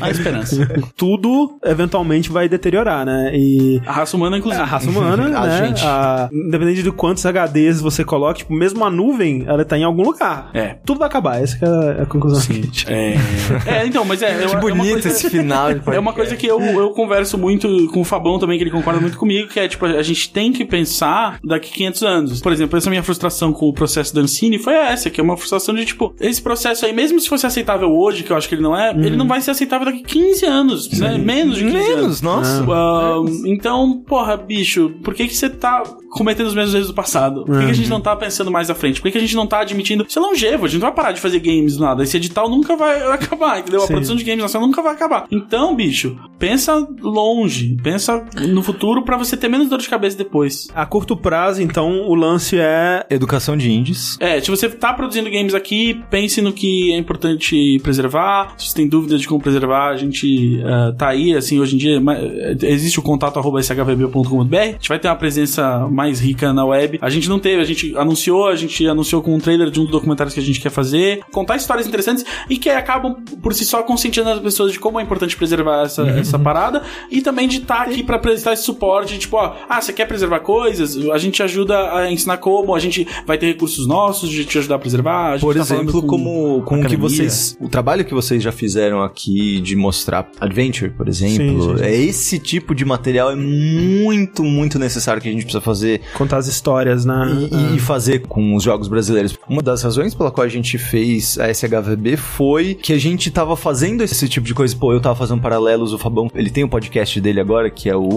há esperança. Tudo eventualmente vai deteriorar, né? E A raça humana, inclusive. a raça humana, A né? gente. a- independente de quantos HDs você coloca, tipo, mesmo a nuvem, ela tá em algum lugar. É. Tudo vai acabar, essa que é a conclusão a gente É, é, então, mas é. que é uma bonito coisa- esse final. É uma coisa que eu, eu converso muito com o Fabão também, que ele concorda muito comigo, que é tipo, a gente tem que pensar daqui 500 anos. Por exemplo, essa minha frustração com o processo da Ancine foi essa, que é uma frustração de tipo, esse processo aí, mesmo se fosse aceitável hoje, que eu acho que ele não é, ele não vai ser aceitável daqui 15 anos, né? Menos de 15 anos. Menos, nossa. Ah, então, porra, bicho, por que que você tá cometendo os mesmos erros do passado? Por que, que a gente não tá pensando mais à frente? Por que, que a gente não tá admitindo ser longevo? A gente não vai parar de fazer games do nada. Esse edital nunca vai acabar, entendeu? A Sim. produção de games nacional nunca vai acabar. Então, bicho, pensa longe, pensa no futuro pra você ter menos dor de cabeça depois. A curto prazo, então, o lance é. Educação de indies. É, se você tá produzindo games aqui, pense no que é importante preservar. Se você tem dúvidas de como preservar, a gente eh, tá aí, assim, hoje em dia eh, existe o contato arroba shvb.com.br. A gente vai ter uma presença mais rica na web. A gente não teve, a gente anunciou, a gente anunciou com um trailer de um dos documentários que a gente quer fazer. Contar histórias interessantes e que acabam por si só conscientizando as pessoas de como é importante preservar essa, essa parada e também de estar aqui pra prestar esse suporte, tipo, ó, ah, você quer preservar coisas? A gente ajuda a ensinar como, a gente vai ter recursos nossos de te ajudar a preservar. A gente Por tá exemplo, com como, como que academia. vocês. O trabalho que vocês já fizeram aqui de mostrar Adventure, por exemplo. Sim, sim, sim. É esse tipo de material é muito, muito necessário que a gente precisa fazer Contar as histórias, né? e, e fazer com os jogos brasileiros. Uma das razões pela qual a gente fez a SHVB foi que a gente tava fazendo esse tipo de coisa. Pô, eu tava fazendo paralelos, o Fabão, ele tem um podcast dele agora, que é o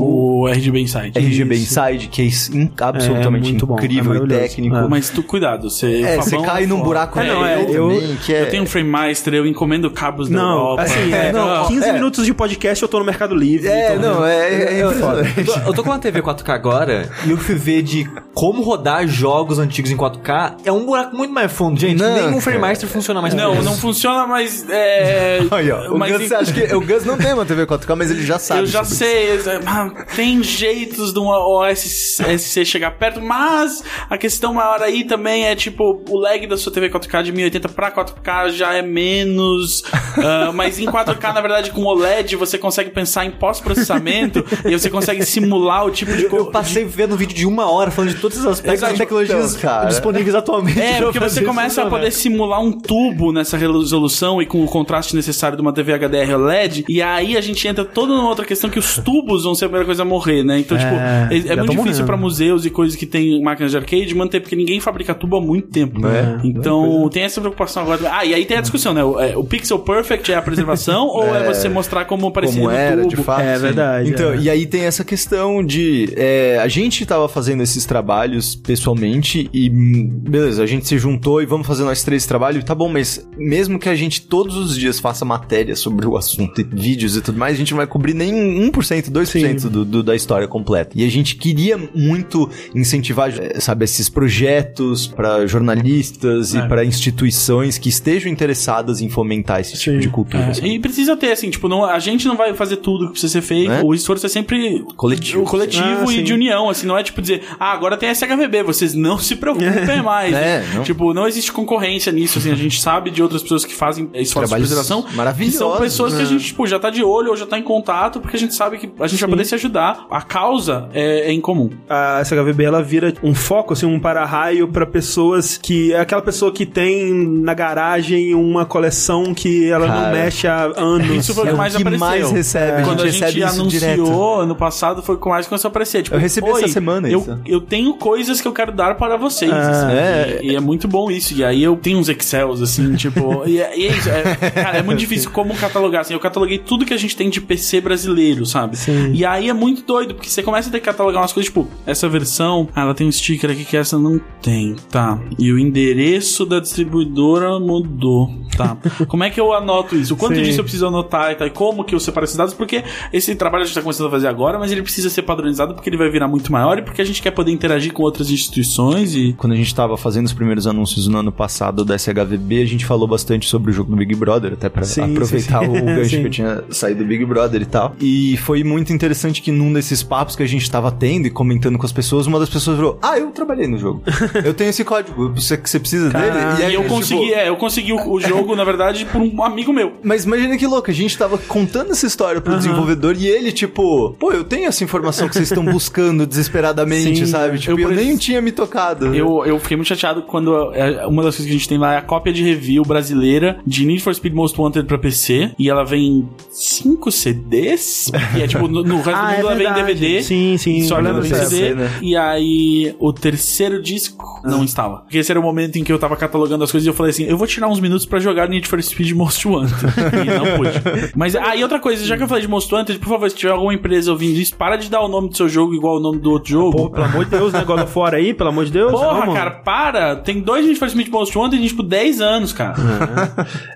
o RGB Insight. RGB Isso. Inside, que é in- absolutamente É bom, incrível é e técnico. É. Mas tu, cuidado, você. É, o você cai num foda. buraco É, não, é, eu- também, que é... Eu tenho um Frame Master, eu encomendo cabos da Não, Europa. assim, é, Não, 15 é. minutos de podcast eu tô no Mercado Livre. É, então, não, é, é, é eu tô, eu tô com uma TV 4K agora e eu fui ver de como rodar jogos antigos em 4K. É um buraco muito mais fundo, gente. Não, Nenhum Frame cara. Master funciona mais Não, não funciona, mas. É, Aí, ó, o mas Gus, em- acha que o Gus não tem uma TV 4K, mas ele já sabe. Eu já sei, é, mas tem jeitos de um OSC chegar perto, mas a questão maior aí também é tipo, o lag da sua TV 4K de 1080 pra 4K já é menos, ah, mas em 4K, na verdade, com OLED você consegue pensar em pós-processamento e você consegue simular o tipo de Eu coisa. passei vendo um vídeo de uma hora falando de todos os aspectos das tecnologias Então, disponíveis atualmente. É, porque você começa a poder simular um tubo nessa resolução e com o contraste necessário de uma TV HDR OLED, e aí a gente entra toda numa outra questão que os tubos vão ser a primeira coisa a morrer, né? Então, É, tipo, é, é muito difícil pra museus e coisas que tem máquinas de arcade manter, porque ninguém fabrica tubo há muito tempo. É. Então, tem essa preocupação agora. Ah, e aí tem a discussão, né? O, é, o Pixel Perfect é a preservação ou é você mostrar como parecia como no era, tubo? de fato. É sim. verdade, Então, é. e aí tem essa questão de. é, a gente tava fazendo esses trabalhos pessoalmente e. Beleza, a gente se juntou e vamos fazer nós três trabalhos. Tá bom, mas mesmo que a gente todos os dias faça matéria sobre o assunto, e vídeos e tudo mais, a gente não vai cobrir nem 1%, 2% do, do, da história completa. E a gente queria muito incentivar, eh, sabe, esses projetos para jornalistas É. e para instituições que estejam interessadas em fomentar esse tipo Sim. de cultura. É, e precisa ter, assim, tipo, não, a gente não vai fazer tudo que precisa ser feito. Né? O esforço é sempre Coletivo. o coletivo Ah, e sim. de união, assim, não é tipo dizer, ah, agora tem SHVB, vocês não se preocupem mais. É, não. Tipo, não existe concorrência nisso, assim, a gente sabe de outras pessoas que fazem esforços de. Que maravilhosos, são pessoas que a né? gente, tipo, já tá de olho ou já tá em contato, porque a gente sabe que a gente vai poder se ajudar. A causa é, é em comum. a SHVB ela vira um foco, assim, um para-raio pra pessoas que. É aquela pessoa que tem na garagem uma coleção que ela não Cara, mexe há anos. Isso foi o É que o mais que apareceu. mais recebe, a Quando a gente gente, recebe isso anunciou direto. ano passado, foi o que mais começou a aparecer. Tipo, Eu recebi "Oi, essa semana eu, isso." Eu tenho coisas que eu quero dar para vocês. assim, é. e, e é muito bom isso. E aí eu tenho uns Excels, assim, tipo. e, é, e é isso. é- cara, é muito difícil como catalogar. Assim, eu cataloguei tudo que a gente tem de PC brasileiro, sabe? Sim. E aí é muito doido, porque você começa a ter que catalogar umas coisas, tipo, essa versão, ah, ela tem um sticker aqui que essa não tem, tá? E o endereço da distribuidora mudou, tá? como é que eu anoto isso? O quanto Sim. disso eu preciso anotar e tal? E como que eu separo esses dados? Porque esse trabalho a gente tá começando a fazer agora, mas ele precisa ser padronizado porque ele vai virar muito maior e porque a gente quer poder interagir com outras instituições e. Quando a gente tava fazendo os primeiros anúncios no ano passado da SHVB, a gente falou bastante sobre o jogo do Big Brother, até Sim, aproveitar sim, sim. o gancho que eu tinha saído do Big Brother e tal. E foi muito interessante que num desses papos que a gente tava tendo e comentando com as pessoas, uma das pessoas falou: Ah, eu trabalhei no jogo. eu tenho esse código, você, você precisa Caraca. dele? E eu tipo, consegui, é, eu consegui o, o jogo, na verdade, por um amigo meu. Mas imagina que louco, a gente tava contando essa história pro desenvolvedor e ele, tipo, pô, eu tenho essa informação que vocês estão buscando desesperadamente, Sim. Sabe? Tipo, eu, eu nem tinha me tocado. Eu, eu fiquei muito chateado quando é, uma das coisas que a gente tem lá é a cópia de review brasileira de Need for Speed Most Wanted pra PC. E ela vem em 5 CDs. E é tipo, no, no resto Ah, do é mundo ela vem em. DVD. Sim, sim. Só ela vem em. CD. né? E aí, o terceiro disco não instala. Porque esse era o momento em que eu tava catalogando as coisas e eu falei assim: eu vou tirar uns minutos pra jogar Need for Speed Most Wanted. e não pude. Mas, ah, e outra coisa, já que eu falei de Most Wanted, por favor, se tiver alguma empresa ouvindo isso, para de dar o nome do seu jogo igual o nome do outro jogo. Pô, pelo amor de Deus, né? God of War aí, pelo amor de Deus. Porra, Vamos. cara, para! Tem dois Need for Speed Most Wanted em, tipo, 10 anos, cara.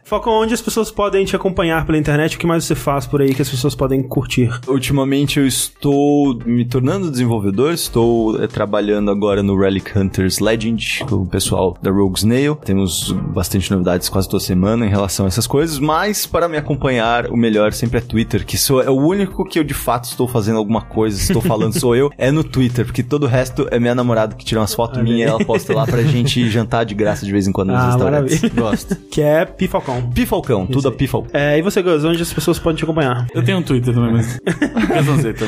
Foca onde as pessoas podem te acompanhar pela internet, o que mais você faz por aí que as pessoas podem curtir. Ultimamente eu estou me tornando desenvolvedor, estou eh, trabalhando agora no Relic Hunters Legend, com o pessoal da Rogue Snail. Temos bastante novidades quase toda semana em relação a essas coisas, mas para me acompanhar, o melhor sempre é Twitter, que sou, é o único que eu de fato estou fazendo alguma coisa, estou falando sou eu, é no Twitter, porque todo o resto é minha namorada que tira umas fotos minhas e ela posta lá pra gente jantar de graça de vez em quando nos Ah, restaurantes. maravilha. Gosto. Que é Pifalcão. Pifalcão, tudo a Pifal. É, e você, Gus, onde as pessoas podem te acompanhar? Eu tenho um Twitter também, mas.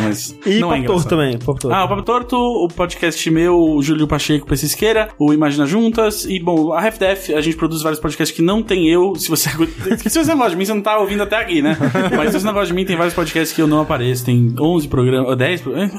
Mas. E não é Papo Torto engraçado. também, Papo Torto. Ah, o Papo Torto, o podcast meu, o Júlio Pacheco PC Siqueira, o Imagina Juntas e, bom, a RefDef, a gente produz vários podcasts que não tem eu. Se você, se você não gosta de mim, você não tá ouvindo até aqui, né? Mas se você não gosta de mim, tem vários podcasts que eu não apareço. Tem 11 programas, 10 programas.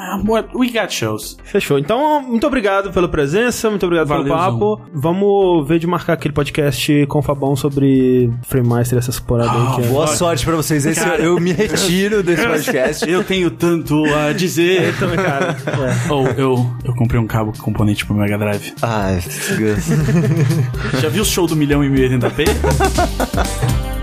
We got shows. Fechou. Então, muito obrigado pela presença, muito obrigado pelo Valeuzão. papo. Vamos ver de marcar aquele podcast com o Fabão sobre Frame Master, essas paradas aí que é. Boa sorte pra vocês. Esse Cara. eu me retiro desse podcast. Eu tenho tanto a dizer. Também, cara. É. Ou eu, eu comprei um cabo componente pro Mega Drive. Ai, Gus. Já viu o show do milhão e 1080p?